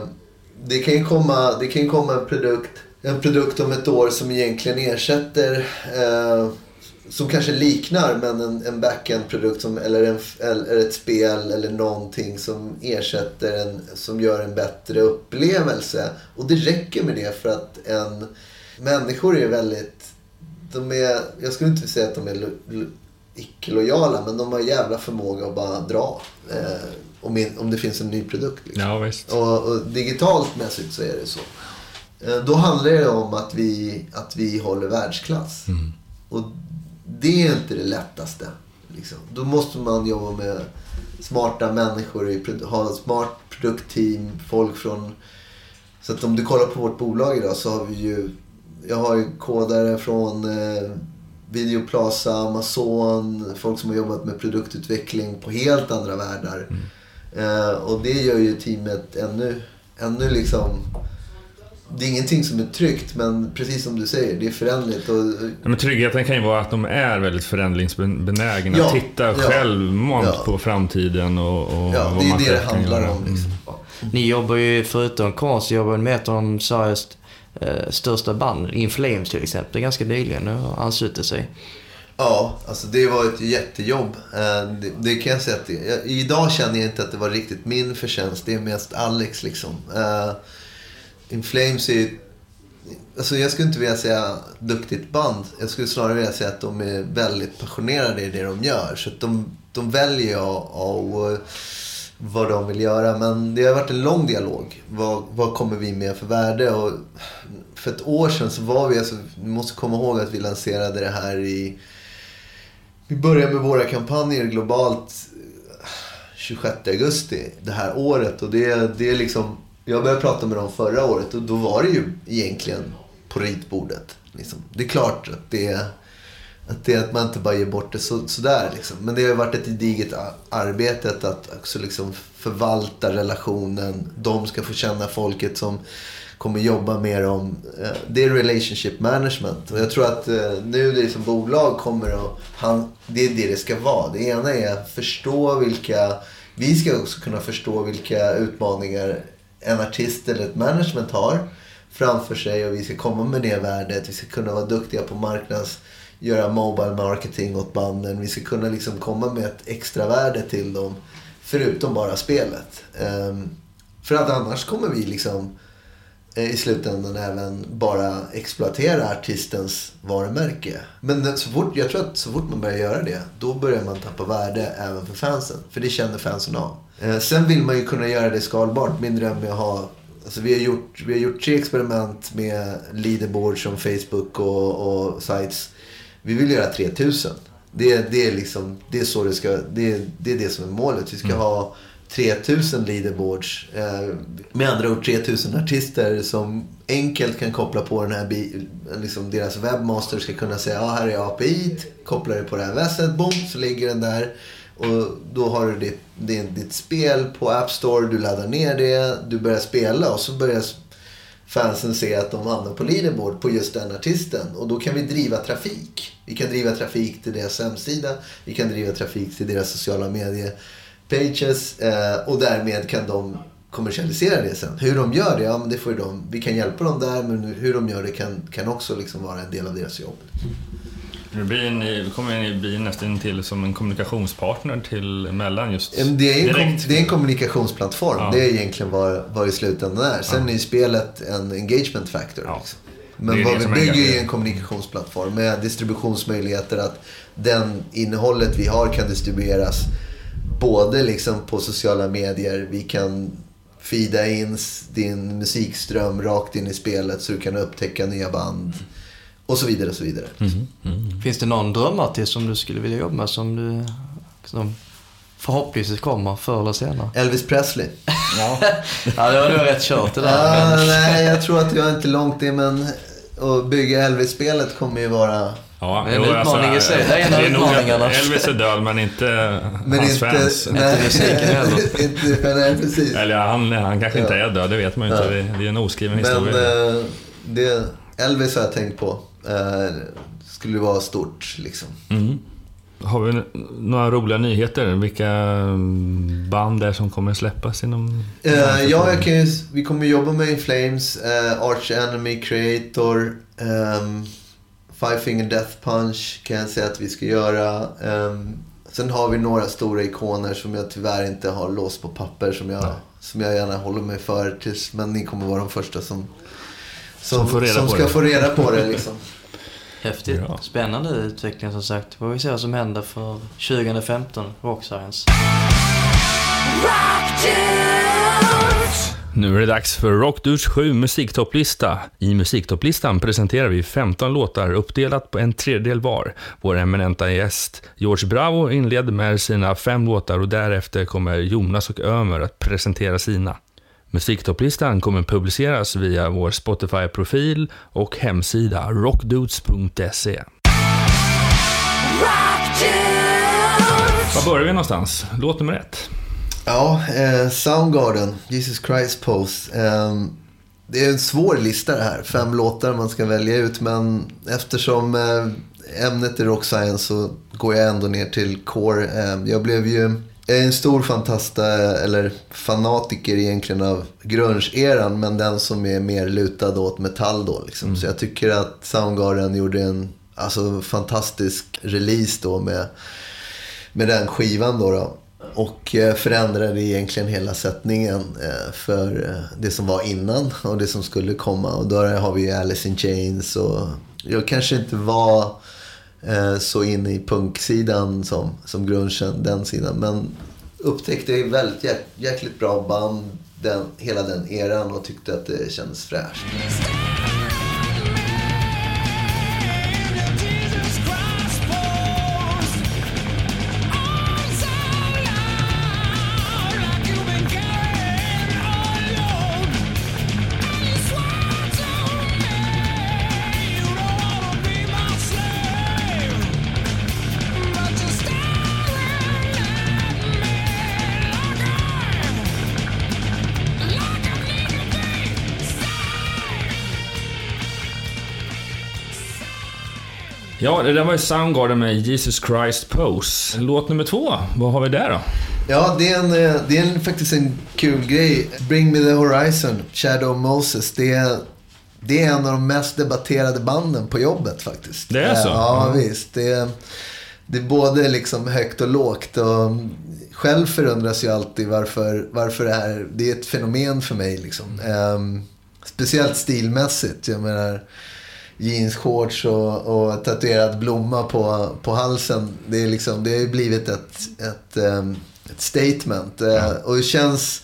det kan ju komma, det kan komma en produkt en produkt om ett år som egentligen ersätter eh, som kanske liknar men en, en backend-produkt som, eller, en, eller ett spel eller någonting som ersätter en, som gör en bättre upplevelse. Och det räcker med det för att en, människor är väldigt, de är, jag skulle inte säga att de är lo, lo, icke-lojala men de har jävla förmåga att bara dra. Eh, om, in, om det finns en ny produkt. Liksom. Ja, visst. Och, och digitalt mässigt så är det så. Eh, Då handlar det om att vi, att vi håller världsklass. Mm. Och det är inte det lättaste. Liksom. Då måste man jobba med smarta människor, ha ett smart produktteam, folk från... Så att om du kollar på vårt bolag idag så har vi ju... Jag har ju kodare från eh, Videoplaza, Amazon, folk som har jobbat med produktutveckling på helt andra världar. Eh, och det gör ju teamet ännu, ännu liksom... Det är ingenting som är tryggt, men precis som du säger, det är förändligt. Och, Ja, men tryggheten kan ju vara att de är väldigt förändringsbenägna. Ja, Titta ja, självmant ja. på framtiden och, och ja, vad det är man det själv det kan handlar göra. om. Liksom. Ni jobbar ju, förutom konst, jobbar ni med ett av de Sveriges eh, största band, In Flames till exempel, ganska nyligen och anslutit sig. Ja, alltså det var ett jättejobb. Eh, Det, det kan jag säga att det, jag, Idag känner jag inte att det var riktigt min förtjänst. Det är mest Alex liksom. Uh, in Flames är ju- Alltså jag skulle inte vilja säga duktigt band. Jag skulle snarare vilja säga att de är väldigt passionerade i det de gör. Så att de, de väljer av, av eh, vad de vill göra. Men det har varit en lång dialog. Vad, vad kommer vi med för värde? Och för ett år sedan så var vi, alltså, ni måste komma ihåg att vi lanserade det här i vi började med våra kampanjer globalt eh, 26 augusti det här året. Och det, det är liksom, jag började prata med dem förra året och då var det ju egentligen på ritbordet. Liksom. Det är klart att det är att, det, att man inte bara ger bort det så, sådär. Liksom. Men det har varit ett gediget arbete att- också liksom förvalta relationen. De ska få känna folket som kommer jobba med dem. Eh, det är relationship management. Och jag tror att eh, nu det som bolag kommer att... Han, det är det det ska vara. Det ena är att förstå vilka... Vi ska också kunna förstå vilka utmaningar en artist eller ett management har framför sig och vi ska komma med det värdet. Vi ska kunna vara duktiga på marknads göra mobile marketing åt banden. Vi ska kunna liksom komma med ett extra värde till dem. Förutom bara spelet. Ehm, för att annars kommer vi liksom eh, i slutändan även bara exploatera artistens varumärke. Men så fort, jag tror att så fort man börjar göra det, då börjar man tappa värde även för fansen. För det känner fansen av. Eh, sen vill man ju kunna göra det skalbart. Min dröm är att ha Alltså vi, har gjort, vi har gjort tre experiment med leaderboard som Facebook och, och sites. Vi vill göra 3000. Det, det, är liksom, det är så det ska, det, det är det som är målet. Vi ska ha 3000 leaderboards. Eh, med andra ord 3000 artister som enkelt kan koppla på den här bi- liksom deras webbmaster ska kunna säga ja här är API, kopplar det på det här vässet, boom, så ligger den där. Och då har du ditt, ditt, ditt spel på App Store, du laddar ner det, du börjar spela och så börjar fansen se att de hamnar på leaderboard på just den artisten. Och då kan vi driva trafik. Vi kan driva trafik till deras hemsida, vi kan driva trafik till deras sociala medier pages eh, och därmed kan de kommersialisera det sen. Hur de gör det, ja men det får ju de. Vi kan hjälpa dem där men hur de gör det kan, kan också liksom vara en del av deras jobb. Det blir ni, kommer ni bli nästan till som en kommunikationspartner till mellan just Det är en, kom, det är en kommunikationsplattform. Ja. Det är egentligen vad, vad i slutändan är. Sen är ju spelet en engagement factor. Ja. Liksom. Är Men vad vi är bygger är en kommunikationsplattform med distributionsmöjligheter. Att den innehållet vi har kan distribueras både liksom på sociala medier. Vi kan feeda in din musikström rakt in i spelet så du kan upptäcka nya band. Och så vidare och så vidare. Finns det någon drömartist som du skulle vilja jobba med som du som förhoppningsvis kommer förr eller senare? Elvis Presley. Ja. Ja, det var nog rätt kört det där. Ja, men- nej, jag tror att jag är inte långt det, men att bygga Elvis-spelet kommer ju vara... Ja, Det är en jo, utmaning i sig. Det är en av det är nog utmaningarna. Elvis är död, men inte Men hans inte... fans. Inte musiken heller. inte, nej, precis. Eller han, han kanske inte Ja. är död, det vet man ju inte. Ja. Det, det är en oskriven Men historia. eh, det, Elvis har jag tänkt på. Eh, skulle vara stort, liksom. Mm. Har vi några roliga nyheter? Vilka mm, band det är som kommer släppas inom... Eh, ja, ju, vi kommer jobba med In Flames, uh, Arch Enemy, Creator, ehm, Five Finger Death Punch kan jag säga att vi ska göra. Ehm, sen har vi några stora ikoner som jag tyvärr inte har låst på papper som jag, Nej. som jag gärna håller mig för. Tills, men ni kommer vara de första som, som, Som får reda som på ska det. få reda på det. Liksom. Häftigt. Ja. Spännande utveckling som sagt. Får vi se vad som händer för 2015 Rock Science. Nu är det dags för Rockdudes 7 musiktopplista. I musiktopplistan presenterar vi 15 låtar uppdelat på en tredjedel var. Vår eminenta gäst George Bravo inleder med sina fem låtar och därefter kommer Jonas och Ömer att presentera sina. Musiktopplistan kommer publiceras via vår Spotify-profil och hemsida rockdudes.se. Var börjar vi någonstans? Låt nummer ett. Ja, eh, Soundgarden, Jesus Christ Pose. Eh, det är en svår lista det här. Fem låtar man ska välja ut. Men eftersom eh, ämnet är rock science så går jag ändå ner till core. Eh, jag blev ju jag är en stor fantasta, eller fanatiker egentligen av grunge-eran. Men den som är mer lutad åt metall då. Liksom. Mm. Så jag tycker att Soundgarden gjorde en alltså, fantastisk release då med, med den skivan då. då. Och eh, förändrade egentligen hela sättningen eh, för eh, det som var innan och det som skulle komma. Och då har vi ju Alice in Chains och jag kanske inte var eh, Eh, så in i punksidan som, som grungen, den sidan. Men upptäckte ett väldigt jäk, jäkligt bra band den, hela den eran och tyckte att det kändes fräscht. Ja, det där var ju Soundgarden med Jesus Christ Pose. Låt nummer två, vad har vi där då? Ja, det är, en, eh, det är en, faktiskt en kul grej. Bring Me The Horizon, Shadow Moses. Det är, det är en av de mest debatterade banden på jobbet faktiskt. Det är så? Eh, Ja, Ja. visst. Det är, det är både liksom högt och lågt. Och själv förundras jag alltid varför, varför det här... Det är ett fenomen för mig. Liksom. Ehm, speciellt stilmässigt. Jag menar jeansshorts och, och tatuerad blomma på, på halsen. Det, är liksom, det har ju blivit ett, ett, ehm, ett statement. Eh, Och det känns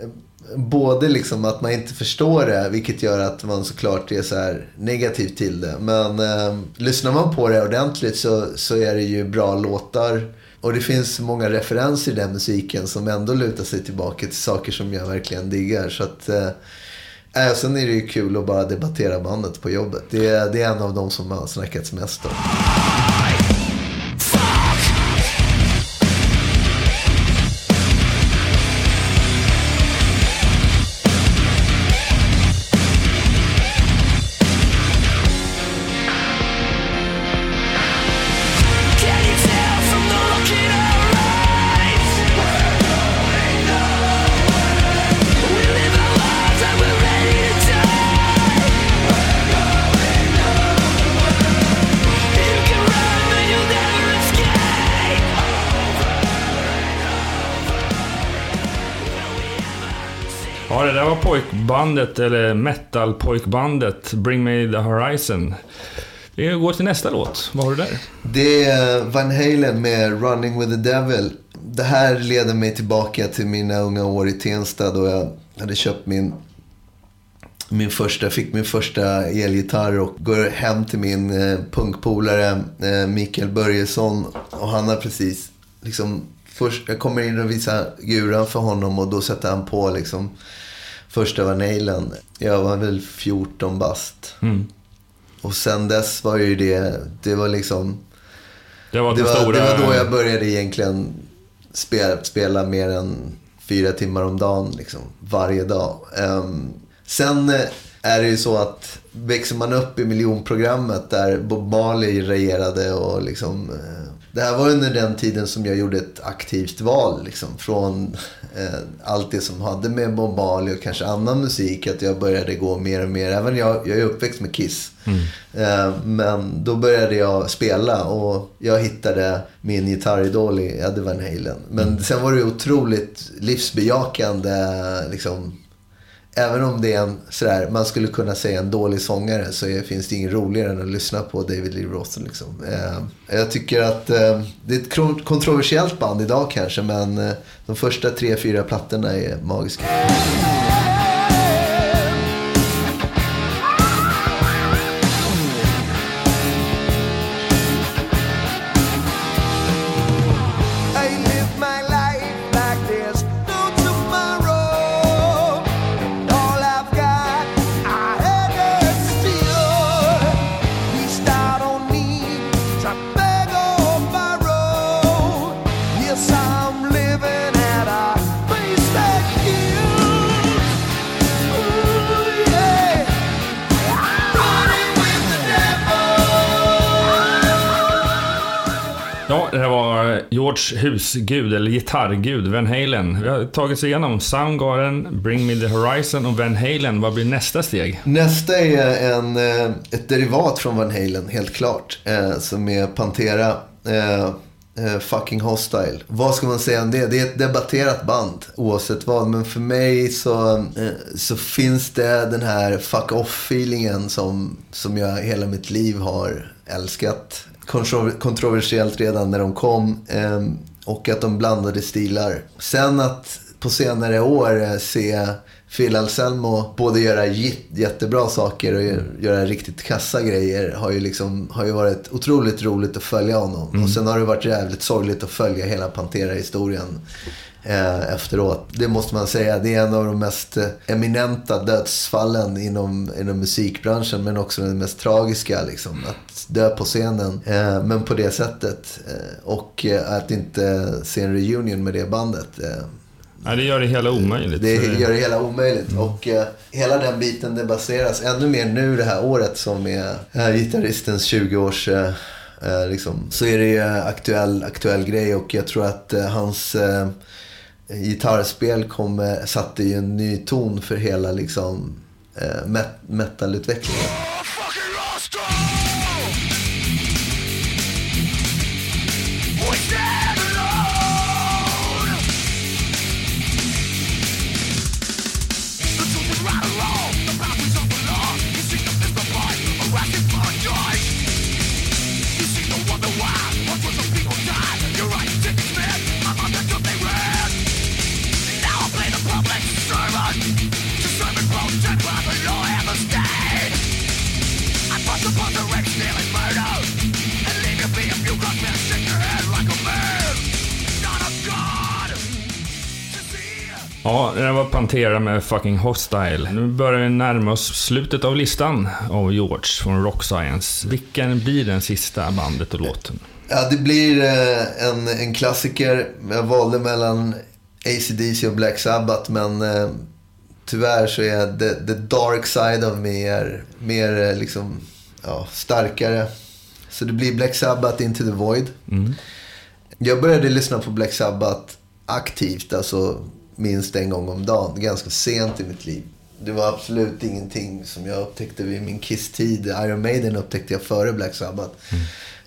eh, både liksom att man inte förstår det, vilket gör att man såklart är så här negativ till det. Men eh, lyssnar man på det ordentligt så, så är det ju bra låtar. Och det finns många referenser i den musiken som ändå lutar sig tillbaka till saker som jag verkligen diggar. Så att, eh, äh, sen är det ju kul att bara debattera bandet på jobbet. Det är, det är en av de som har snackats mest om. Rockbandet eller metal-pojkbandet Bring Me The Horizon. Vi går till nästa låt. Vad har du där? Det är Van Halen med Running with the Devil. Det här leder mig tillbaka till mina unga år i Tensta då jag hade köpt min, min första, fick min första elgitarr och går hem till min eh, punkpolare eh, Mikael Börjesson och han har precis liksom Först, jag kommer in och visar guran för honom och då sätter han på liksom första Van Halen. Jag var väl 14 bast. Mm. Och sen dess var ju det, det var liksom Det var det var, stora... det var då jag började egentligen spela, spela mer än fyra timmar om dagen. Liksom, varje dag. Ehm, sen eh, är det ju så att växer man upp i miljonprogrammet där Bob Marley regerade och liksom... Det här var under den tiden som jag gjorde ett aktivt val. Liksom, från eh, allt det som hade med Bob Marley och kanske annan musik. Att jag började gå mer och mer. Även jag, jag är uppväxt med Kiss. Eh, Men då började jag spela och jag hittade min gitarridol i Eddie Van Halen. Men sen var det otroligt livsbejakande. Liksom, även om det är en, sådär, man skulle kunna säga en dålig sångare så är, finns det ingen roligare än att lyssna på David Lee Roth. Liksom. Eh, jag tycker att eh, det är ett kontroversiellt band idag kanske men eh, de första tre, fyra plattorna är magiska. Husgud, eller gitarrgud, Van Halen. Vi har tagit oss igenom Soundgarden, Bring Me The Horizon och Van Halen. Vad blir nästa steg? Nästa är en, eh, ett derivat från Van Halen, helt klart. Eh, som är Pantera. Eh, fucking Hostile. Vad ska man säga om det? Det är ett debatterat band oavsett vad. Men för mig så, så finns det den här fuck off-feelingen som, som jag hela mitt liv har älskat. Kontro- kontroversiellt redan när de kom. Eh, och att de blandade stilar. Sen att på senare år eh, se Phil Anselmo både göra jättebra saker och gö- göra riktigt kassa grejer har ju, liksom, har ju varit otroligt roligt att följa honom. Och sen har det varit jävligt sorgligt att följa hela Pantera-historien eh, efteråt. Det måste man säga. Det är en av de mest eh, eminenta dödsfallen inom, inom musikbranschen men också den mest tragiska. Liksom, att dö på scenen, eh, men på det sättet. Eh, och eh, att inte se en reunion med det bandet. Eh, Ja, det gör det hela omöjligt. det gör det hela omöjligt. Och eh, hela den biten det baseras ännu mer nu det här året som är eh, gitarristens 20-års... Eh, eh, liksom, så är det ju aktuell, aktuell grej och jag tror att eh, hans eh, gitarrspel kom, eh, satte ju en ny ton för hela liksom, eh, met- metalutvecklingen. Ja, det där var Pantera med Fucking Hostile. Nu börjar vi närma oss slutet av listan av George från Rock Science. Vilken blir den sista bandet och låten? Ja, det blir eh, en, en klassiker. Jag valde mellan AC/DC och Black Sabbath, men eh, tyvärr så är the, the dark side of me är mer eh, liksom, ja, starkare. Så det blir Black Sabbath Into the Void. Jag började lyssna på Black Sabbath aktivt, alltså minst en gång om dagen, ganska sent i mitt liv. Det var absolut ingenting som jag upptäckte vid min Kiss-tid. Iron Maiden upptäckte jag före Black Sabbath.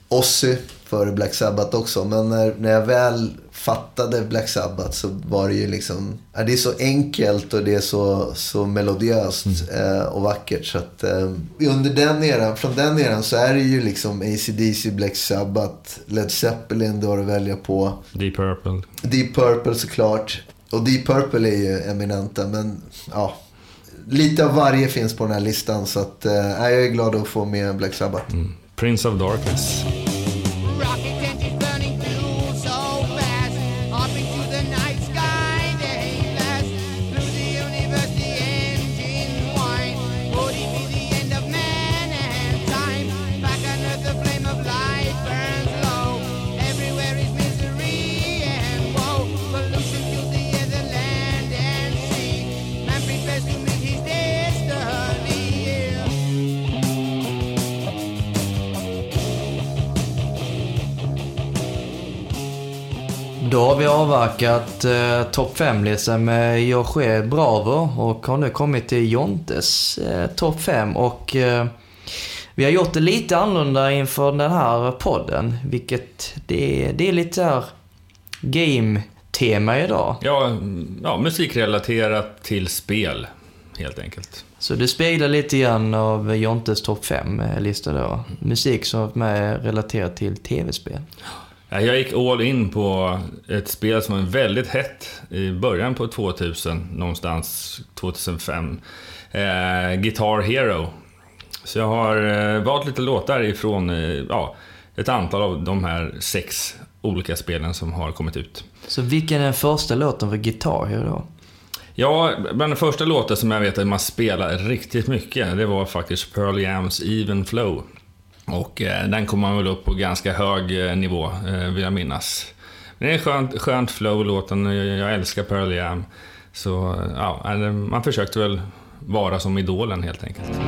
Ozzy före Black Sabbath också. Men när, när jag väl fattade Black Sabbath så var det ju liksom... Ja, det är så enkelt och det är så, så melodiöst eh, och vackert. Så att, eh, under den eran, från den eran så är det ju liksom AC/DC, Black Sabbath, Led Zeppelin du har att välja på. Deep Purple. Deep Purple såklart. Och Deep Purple är ju eminenta, men ja. Lite av varje finns på den här listan, så att, eh, jag är glad att få med Black Sabbath. Prince of Darkness. Rocket har vi avverkat eh, topp 5-listan med Jorge Bravo och har nu kommit till Jontes eh, topp 5. Och eh, vi har gjort det lite annorlunda inför den här podden, vilket det, det är lite här game-tema idag. Ja, ja, musikrelaterat till spel, helt enkelt. Så det speglar lite grann av Jontes topp 5-lista då. Musik som är relaterat till tv-spel. Ja, Jag gick all in på ett spel som var väldigt hett i början på 2000, någonstans 2005. Eh, Guitar Hero. Så jag har eh, valt lite låtar ifrån eh, ja, ett antal av de här sex olika spelen som har kommit ut. Så vilken är den första låten för Guitar Hero? Ja, bland de första låtar som jag vet att man spelar riktigt mycket, det var faktiskt Pearl Jams Even Flow. Och eh, den kom man väl upp på ganska hög eh, nivå, eh, vill jag minnas. Men det är skönt, skönt flow, låten. Jag, jag älskar Pearl Jam. Så ja, man försökte väl vara som idolen helt enkelt.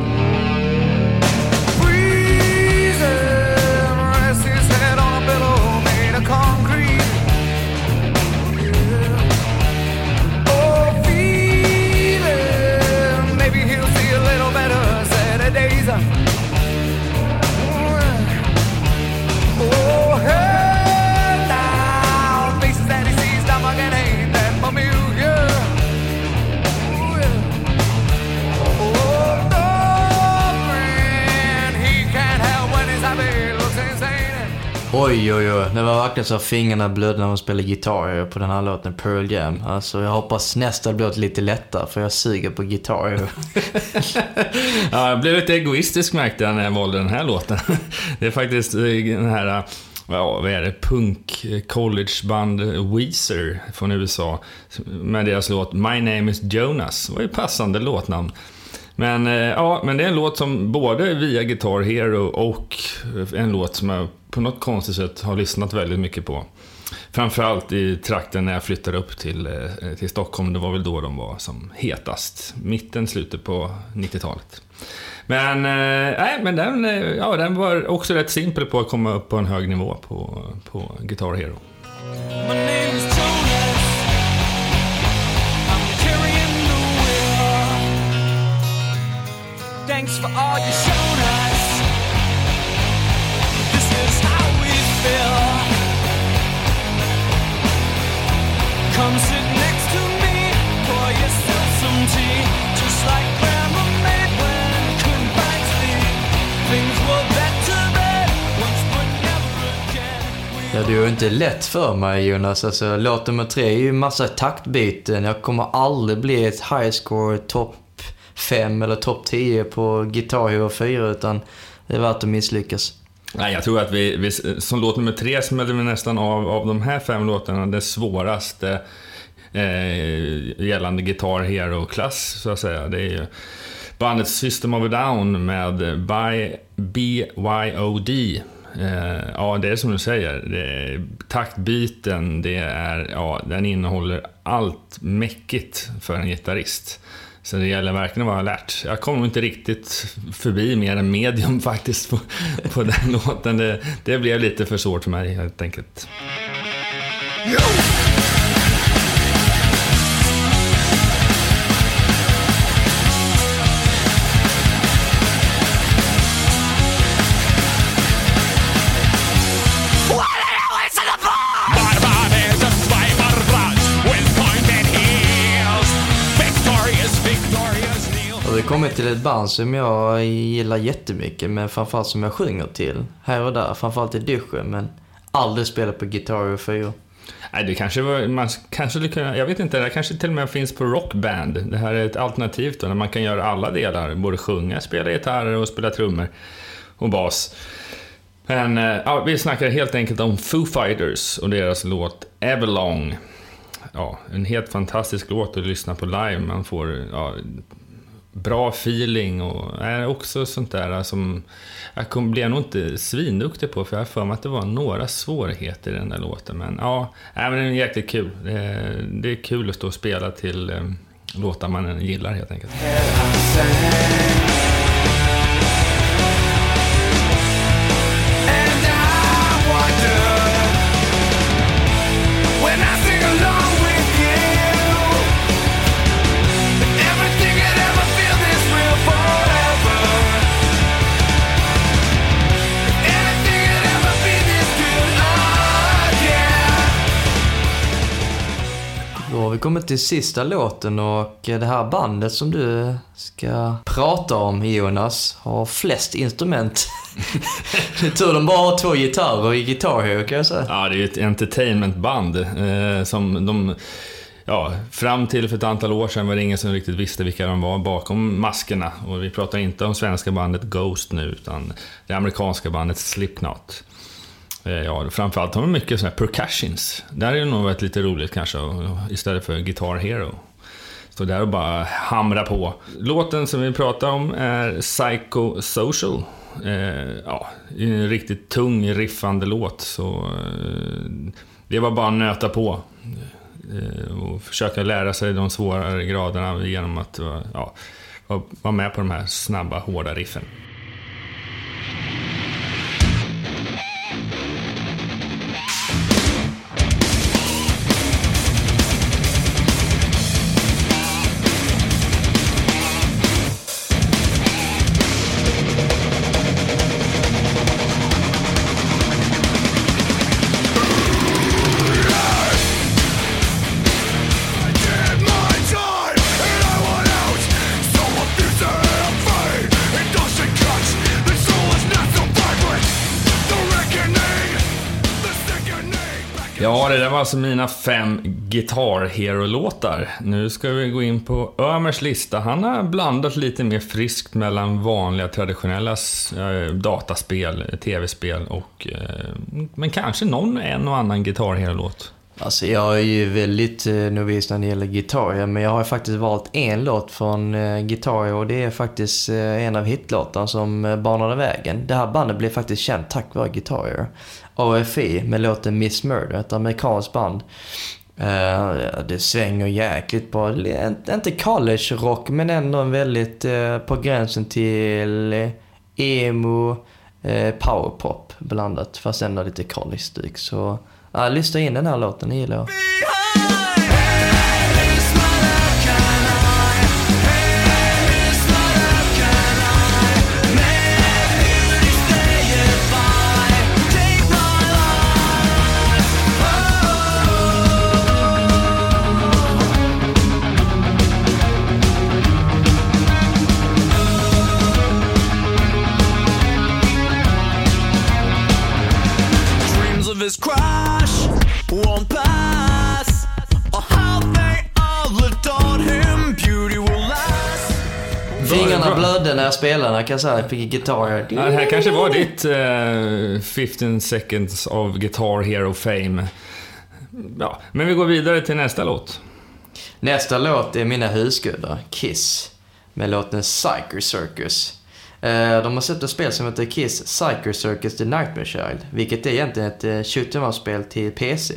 Oj, oj, oj. Det var verkligen så att fingrarna blödde när man spelade gitarr på den här låten Pearl Jam. Alltså, jag hoppas nästa låt lite lättare, för jag suger på gitarr. Ja, jag blev lite egoistisk märkte jag när jag valde den här låten. Det är faktiskt eh, den här, ja, vad är det, punk collegeband Weezer från USA. Med deras låt My Name Is Jonas. Det var ju passande låtnamn. Men, eh, ja, men det är en låt som både via Guitar Hero och en låt som jag på något konstigt sätt har lyssnat väldigt mycket på. Framförallt i trakten när jag flyttade upp till, eh, till Stockholm. Det var väl då de var som hetast. Mitten, slutet på 90-talet. Men, eh, men den, eh, ja, den var också rätt simpel på att komma upp på en hög nivå på, på Guitar Hero. Thanks for all you show Ja, det är ju inte lätt för mig Jonas. Alltså, låt nummer tre är ju massa taktbyten. Jag kommer aldrig bli ett highscore topp 5 eller topp 10 på Guitar Hero 4, utan det är värt att misslyckas. Nej, jag tror att vi, vi som låt nummer tre smällde vi nästan av, av de här fem låtarna, Den svåraste eh, gällande Guitar Hero-klass, så att säga. Det är ju bandet System of a Down med By BYOD. Eh, ja, det är som du säger. Det är det är, ja, den innehåller allt mäckigt för en gitarrist. Så det gäller verkligen att vara alert. Jag kom nog inte riktigt förbi mer än medium faktiskt på, på den låten. Det, det blev lite för svårt för mig helt enkelt. Kommit till ett band som jag gillar jättemycket, men framförallt som jag sjunger till. Här och där, framförallt i duschen, men aldrig spelat på gitarr och 4. Nej, det kanske var, man kanske skulle kunna, jag vet inte, det kanske till och med finns på Rockband. Det här är ett alternativ då, där man kan göra alla delar. Både sjunga, spela gitarrer och spela trummor och bas. Men eh, ja, vi snackar helt enkelt om Foo Fighters och deras låt Everlong. Ja, en helt fantastisk låt att lyssna på live. Man får ja, bra feeling och är också sånt där eh, som jag blev nog inte svinduktig på för jag har för mig att det var några svårigheter i den där låten. Men ja, nej, men den är jäkligt kul. Det är, det är kul att stå och spela till eh, låtar man gillar helt enkelt. Kommit till sista låten och det här bandet som du ska prata om, Jonas, har flest instrument. det är tur de bara har två gitarrer i Guitar Hero kan jag säga. Ja, det är ju ett entertainmentband eh, som de... Ja, fram till för ett antal år sedan var det ingen som riktigt visste vilka de var bakom maskerna. Och vi pratar inte om svenska bandet Ghost nu, utan det amerikanska bandet Slipknot. Eh, ja, framförallt har de mycket sådana här percussions. Där är det nog varit lite roligt kanske, istället för Guitar Hero. Stå där och bara hamra på. Låten som vi pratar om är Psychosocial. Eh, ja, en riktigt tung riffande låt, så eh, det var bara att nöta på. Eh, och försöka lära sig de svårare graderna genom att ja, vara- vara med på de här snabba, hårda riffen. Alltså mina fem Guitar Hero-låtar. Nu ska vi gå in på Ömers lista. Han har blandat lite mer friskt mellan vanliga traditionella eh, dataspel, tv-spel och... Eh, men kanske någon, en och annan Guitar Hero-låt. Alltså jag är ju väldigt eh, novis när det gäller gitarr, men jag har faktiskt valt en låt från eh, Guitar Hero och det är faktiskt eh, en av hitlåtarna som banade vägen. Det här bandet blev faktiskt känt tack vare Guitar. AFI med låten Miss Murder, ett amerikanskt band. Uh, det svänger jäkligt bra. Inte college rock, men ändå väldigt uh, på gränsen till eh, emo, uh, powerpop blandat, fast ändå lite college-stuk. Så uh, lyssna in den här låten, den gillar jag. Jag spelade, kan jag säga, på gitarr. Ja, det här kanske var ditt eh, 15 seconds of Guitar Hero fame. Ja, men vi går vidare till nästa låt. Nästa låt är mina husgudar, Kiss, med låten Psycho Circus. Eh, De har släppt ett spel som heter Kiss Psycho Circus The Nightmare Child, vilket är egentligen ett eh, shoot spel till PC.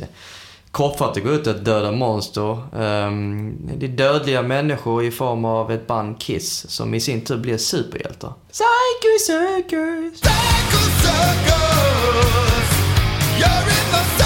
Kortfattat går ut att döda monster. Ehm, det är dödliga människor i form av ett band Kiss, som i sin tur blir superhjältar. Psycho Circus! Psycho circus, you're in the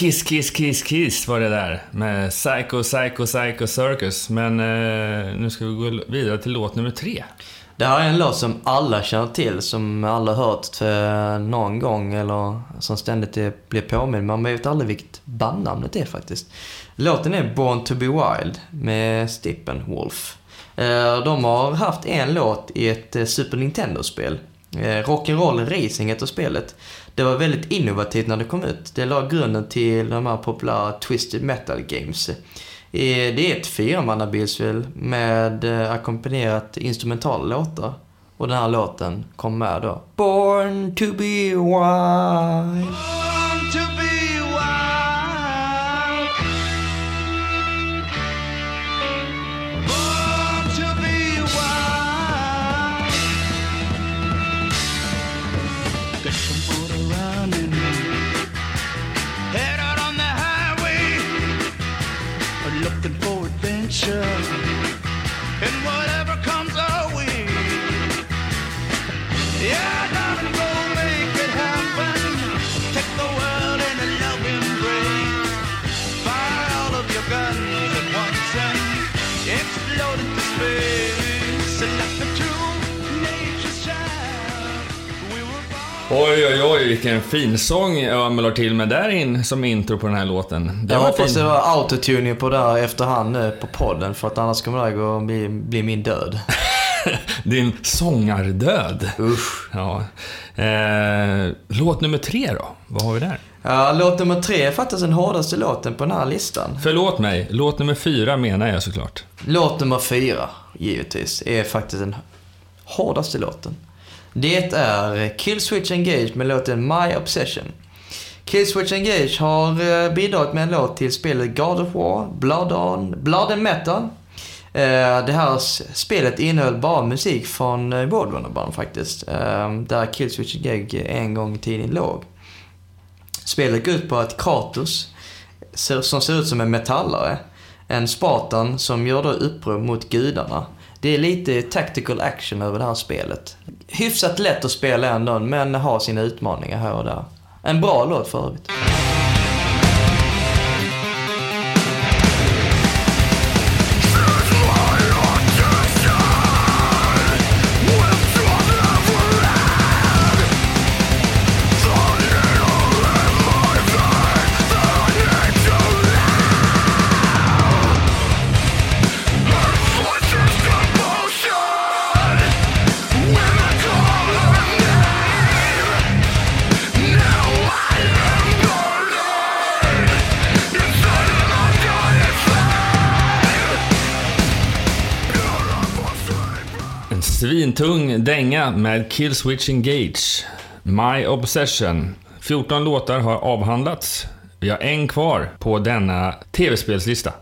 Kiss, kiss, kiss, kiss var det där. Med Psycho, Psycho, Psycho Circus. Men eh, nu ska vi gå vidare till låt nummer tre. Det här är en låt som alla känner till, som alla hört någon gång eller som ständigt blir påmind. Man vet aldrig vilket bandnamnet är faktiskt. Låten är Born to be Wild med Steppenwolf. Eh, de har haft en låt i ett eh, Super Nintendo-spel. Eh, Rock'n'Roll Racing heter spelet. Det var väldigt innovativt när det kom ut. Det la grunden till de här populära Twisted Metal Games. Det är ett fyramannabilspel med eh, ackompanjerat instrumentala låtar. Och den här låten kom med då. Born to be wild. Oj, oj, oj, vilken fin sång Ömel har till med där in som intro på den här låten. Det Jag hoppas fint. det var autotuning på det här efterhand nu på podden för att annars kommer det här gå bli, bli min död. Din sångardöd. Usch. Ja. Eh, låt nummer tre då? Vad har vi där? Ja, låt nummer tre är faktiskt den hårdaste låten på den här listan. Förlåt mig, låt nummer fyra menar jag såklart. Låt nummer fyra, givetvis, är faktiskt den hårdaste låten. Det är Killswitch Engage med låten My Obsession. Killswitch Engage har eh, bidragit med en låt till spelet God of War, Blood, on, Blood and Metal. Eh, det här spelet innehöll bara musik från World Roadrunner-band faktiskt. Där Killswitch Engage en gång i tiden låg. Spelet går ut på att Kratos, som ser ut som en metallare, en Spartan som gör då uppror mot gudarna. Det är lite tactical action över det här spelet. Hyfsat lätt att spela ändå, men har sina utmaningar här och där. En bra låt för övrigt. Tung dänga med Killswitch Engage. My Obsession. 14 låtar har avhandlats. Vi har en kvar på denna tv-spelslista.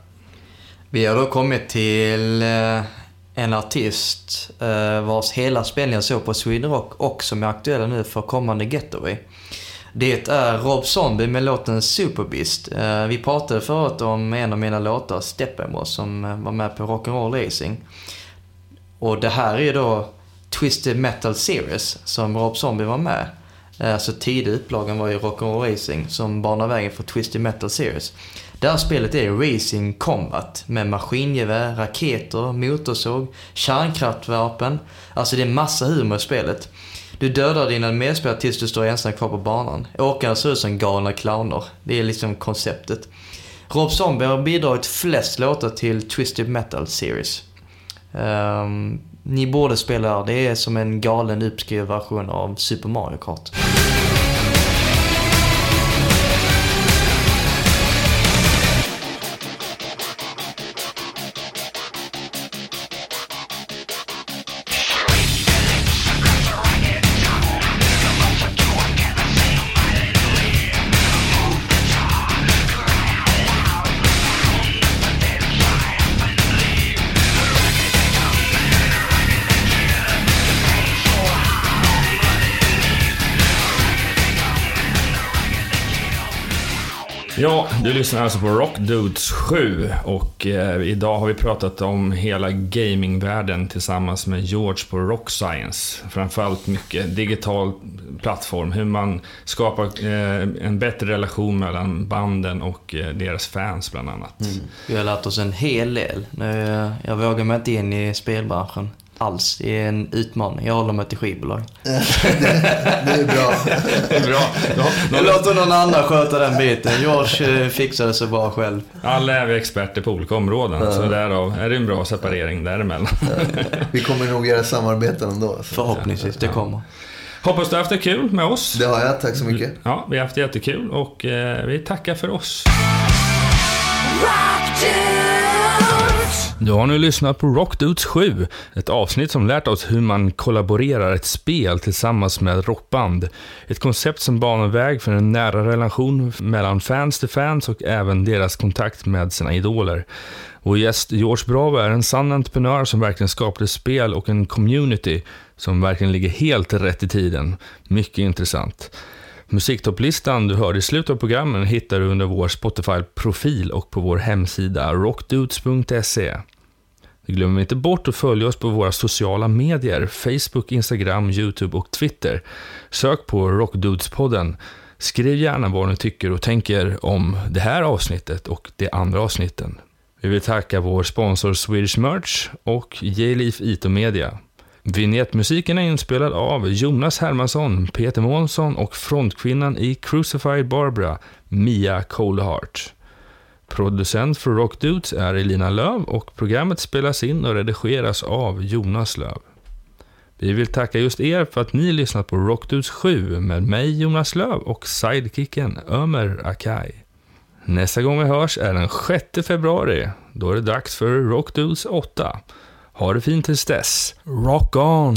Vi har då kommit till eh, en artist eh, vars hela spelning jag såg på Sweden Rock och som är aktuell nu för kommande Getaway. Det är Rob Zombie med låten Superbeast. Eh, vi pratade förut om en av mina låtar, Steppenwolf, som var med på Rock'n'Roll Racing. Och det här är då Twisted Metal Series som Rob Zombie var med. Eh, alltså tidig upplagan var ju Rock'n'Roll Racing som banar vägen för Twisted Metal Series. Det här spelet är Racing Combat med maskingevär, raketer, motorsåg, kärnkraftvapen. Alltså det är massa humor i spelet. Du dödar dina medspelare tills du står ensam kvar på banan. Åkarna ser ut som galna clowner. Det är liksom konceptet. Rob Zombie har bidragit flest låtar till Twisted Metal Series. Um, ni borde spela det är som en galen uppskriven version av Super Mario Kart. Ja, du lyssnar alltså på Rock Dudes 7 och eh, idag har vi pratat om hela gamingvärlden tillsammans med George på Rock Science. Framförallt mycket digital plattform, hur man skapar eh, en bättre relation mellan banden och eh, deras fans bland annat. Mm. Vi har lärt oss en hel del. Nu, eh, jag vågar mig inte in i spelbranschen alls. Det är en utmaning. Jag håller mig till skivbolag. Det är bra. Bra. Ja, Jag låter någon annan sköta den biten. George eh, fixar det så bra själv. alla är vi experter på olika områden, så därav är det en bra separering däremellan. Vi kommer nog göra samarbeten ändå. Så. Förhoppningsvis, det kommer. Hoppas du har haft det kul med oss. Det har jag, tack så mycket. Ja, vi har haft det jättekul och eh, vi tackar för oss. Du har nu lyssnat på Rockdudes 7, ett avsnitt som lärt oss hur man kollaborerar ett spel tillsammans med ett rockband. Ett koncept som banar väg för en nära relation mellan fans till fans och även deras kontakt med sina idoler. Vår gäst George Bravo är en sann entreprenör som verkligen skapade spel och en community som verkligen ligger helt rätt i tiden. Mycket intressant. Musiktopplistan du hörde i slutet av programmen hittar du under vår Spotify-profil och på vår hemsida rockdudes.se. Glöm inte bort att följa oss på våra sociala medier, Facebook, Instagram, YouTube och Twitter. Sök på Rockdudespodden. Skriv gärna vad ni tycker och tänker om det här avsnittet och de andra avsnitten. Vi vill tacka vår sponsor Swedish Merch och J-Leaf Ito Media. Vignettmusiken är inspelad av Jonas Hermansson, Peter Månsson och frontkvinnan i Crucified Barbara, Mia Coldheart. Producent för Rock Dudes är Elina Löv och programmet spelas in och redigeras av Jonas Löv. Vi vill tacka just er för att ni lyssnat på Rock Dudes 7 med mig Jonas Löv och sidekicken Ömer Akai. Nästa gång vi hörs är den 6 februari. Då är det dags för Rock Dudes 8. Ha det fint tills dess. Rock on!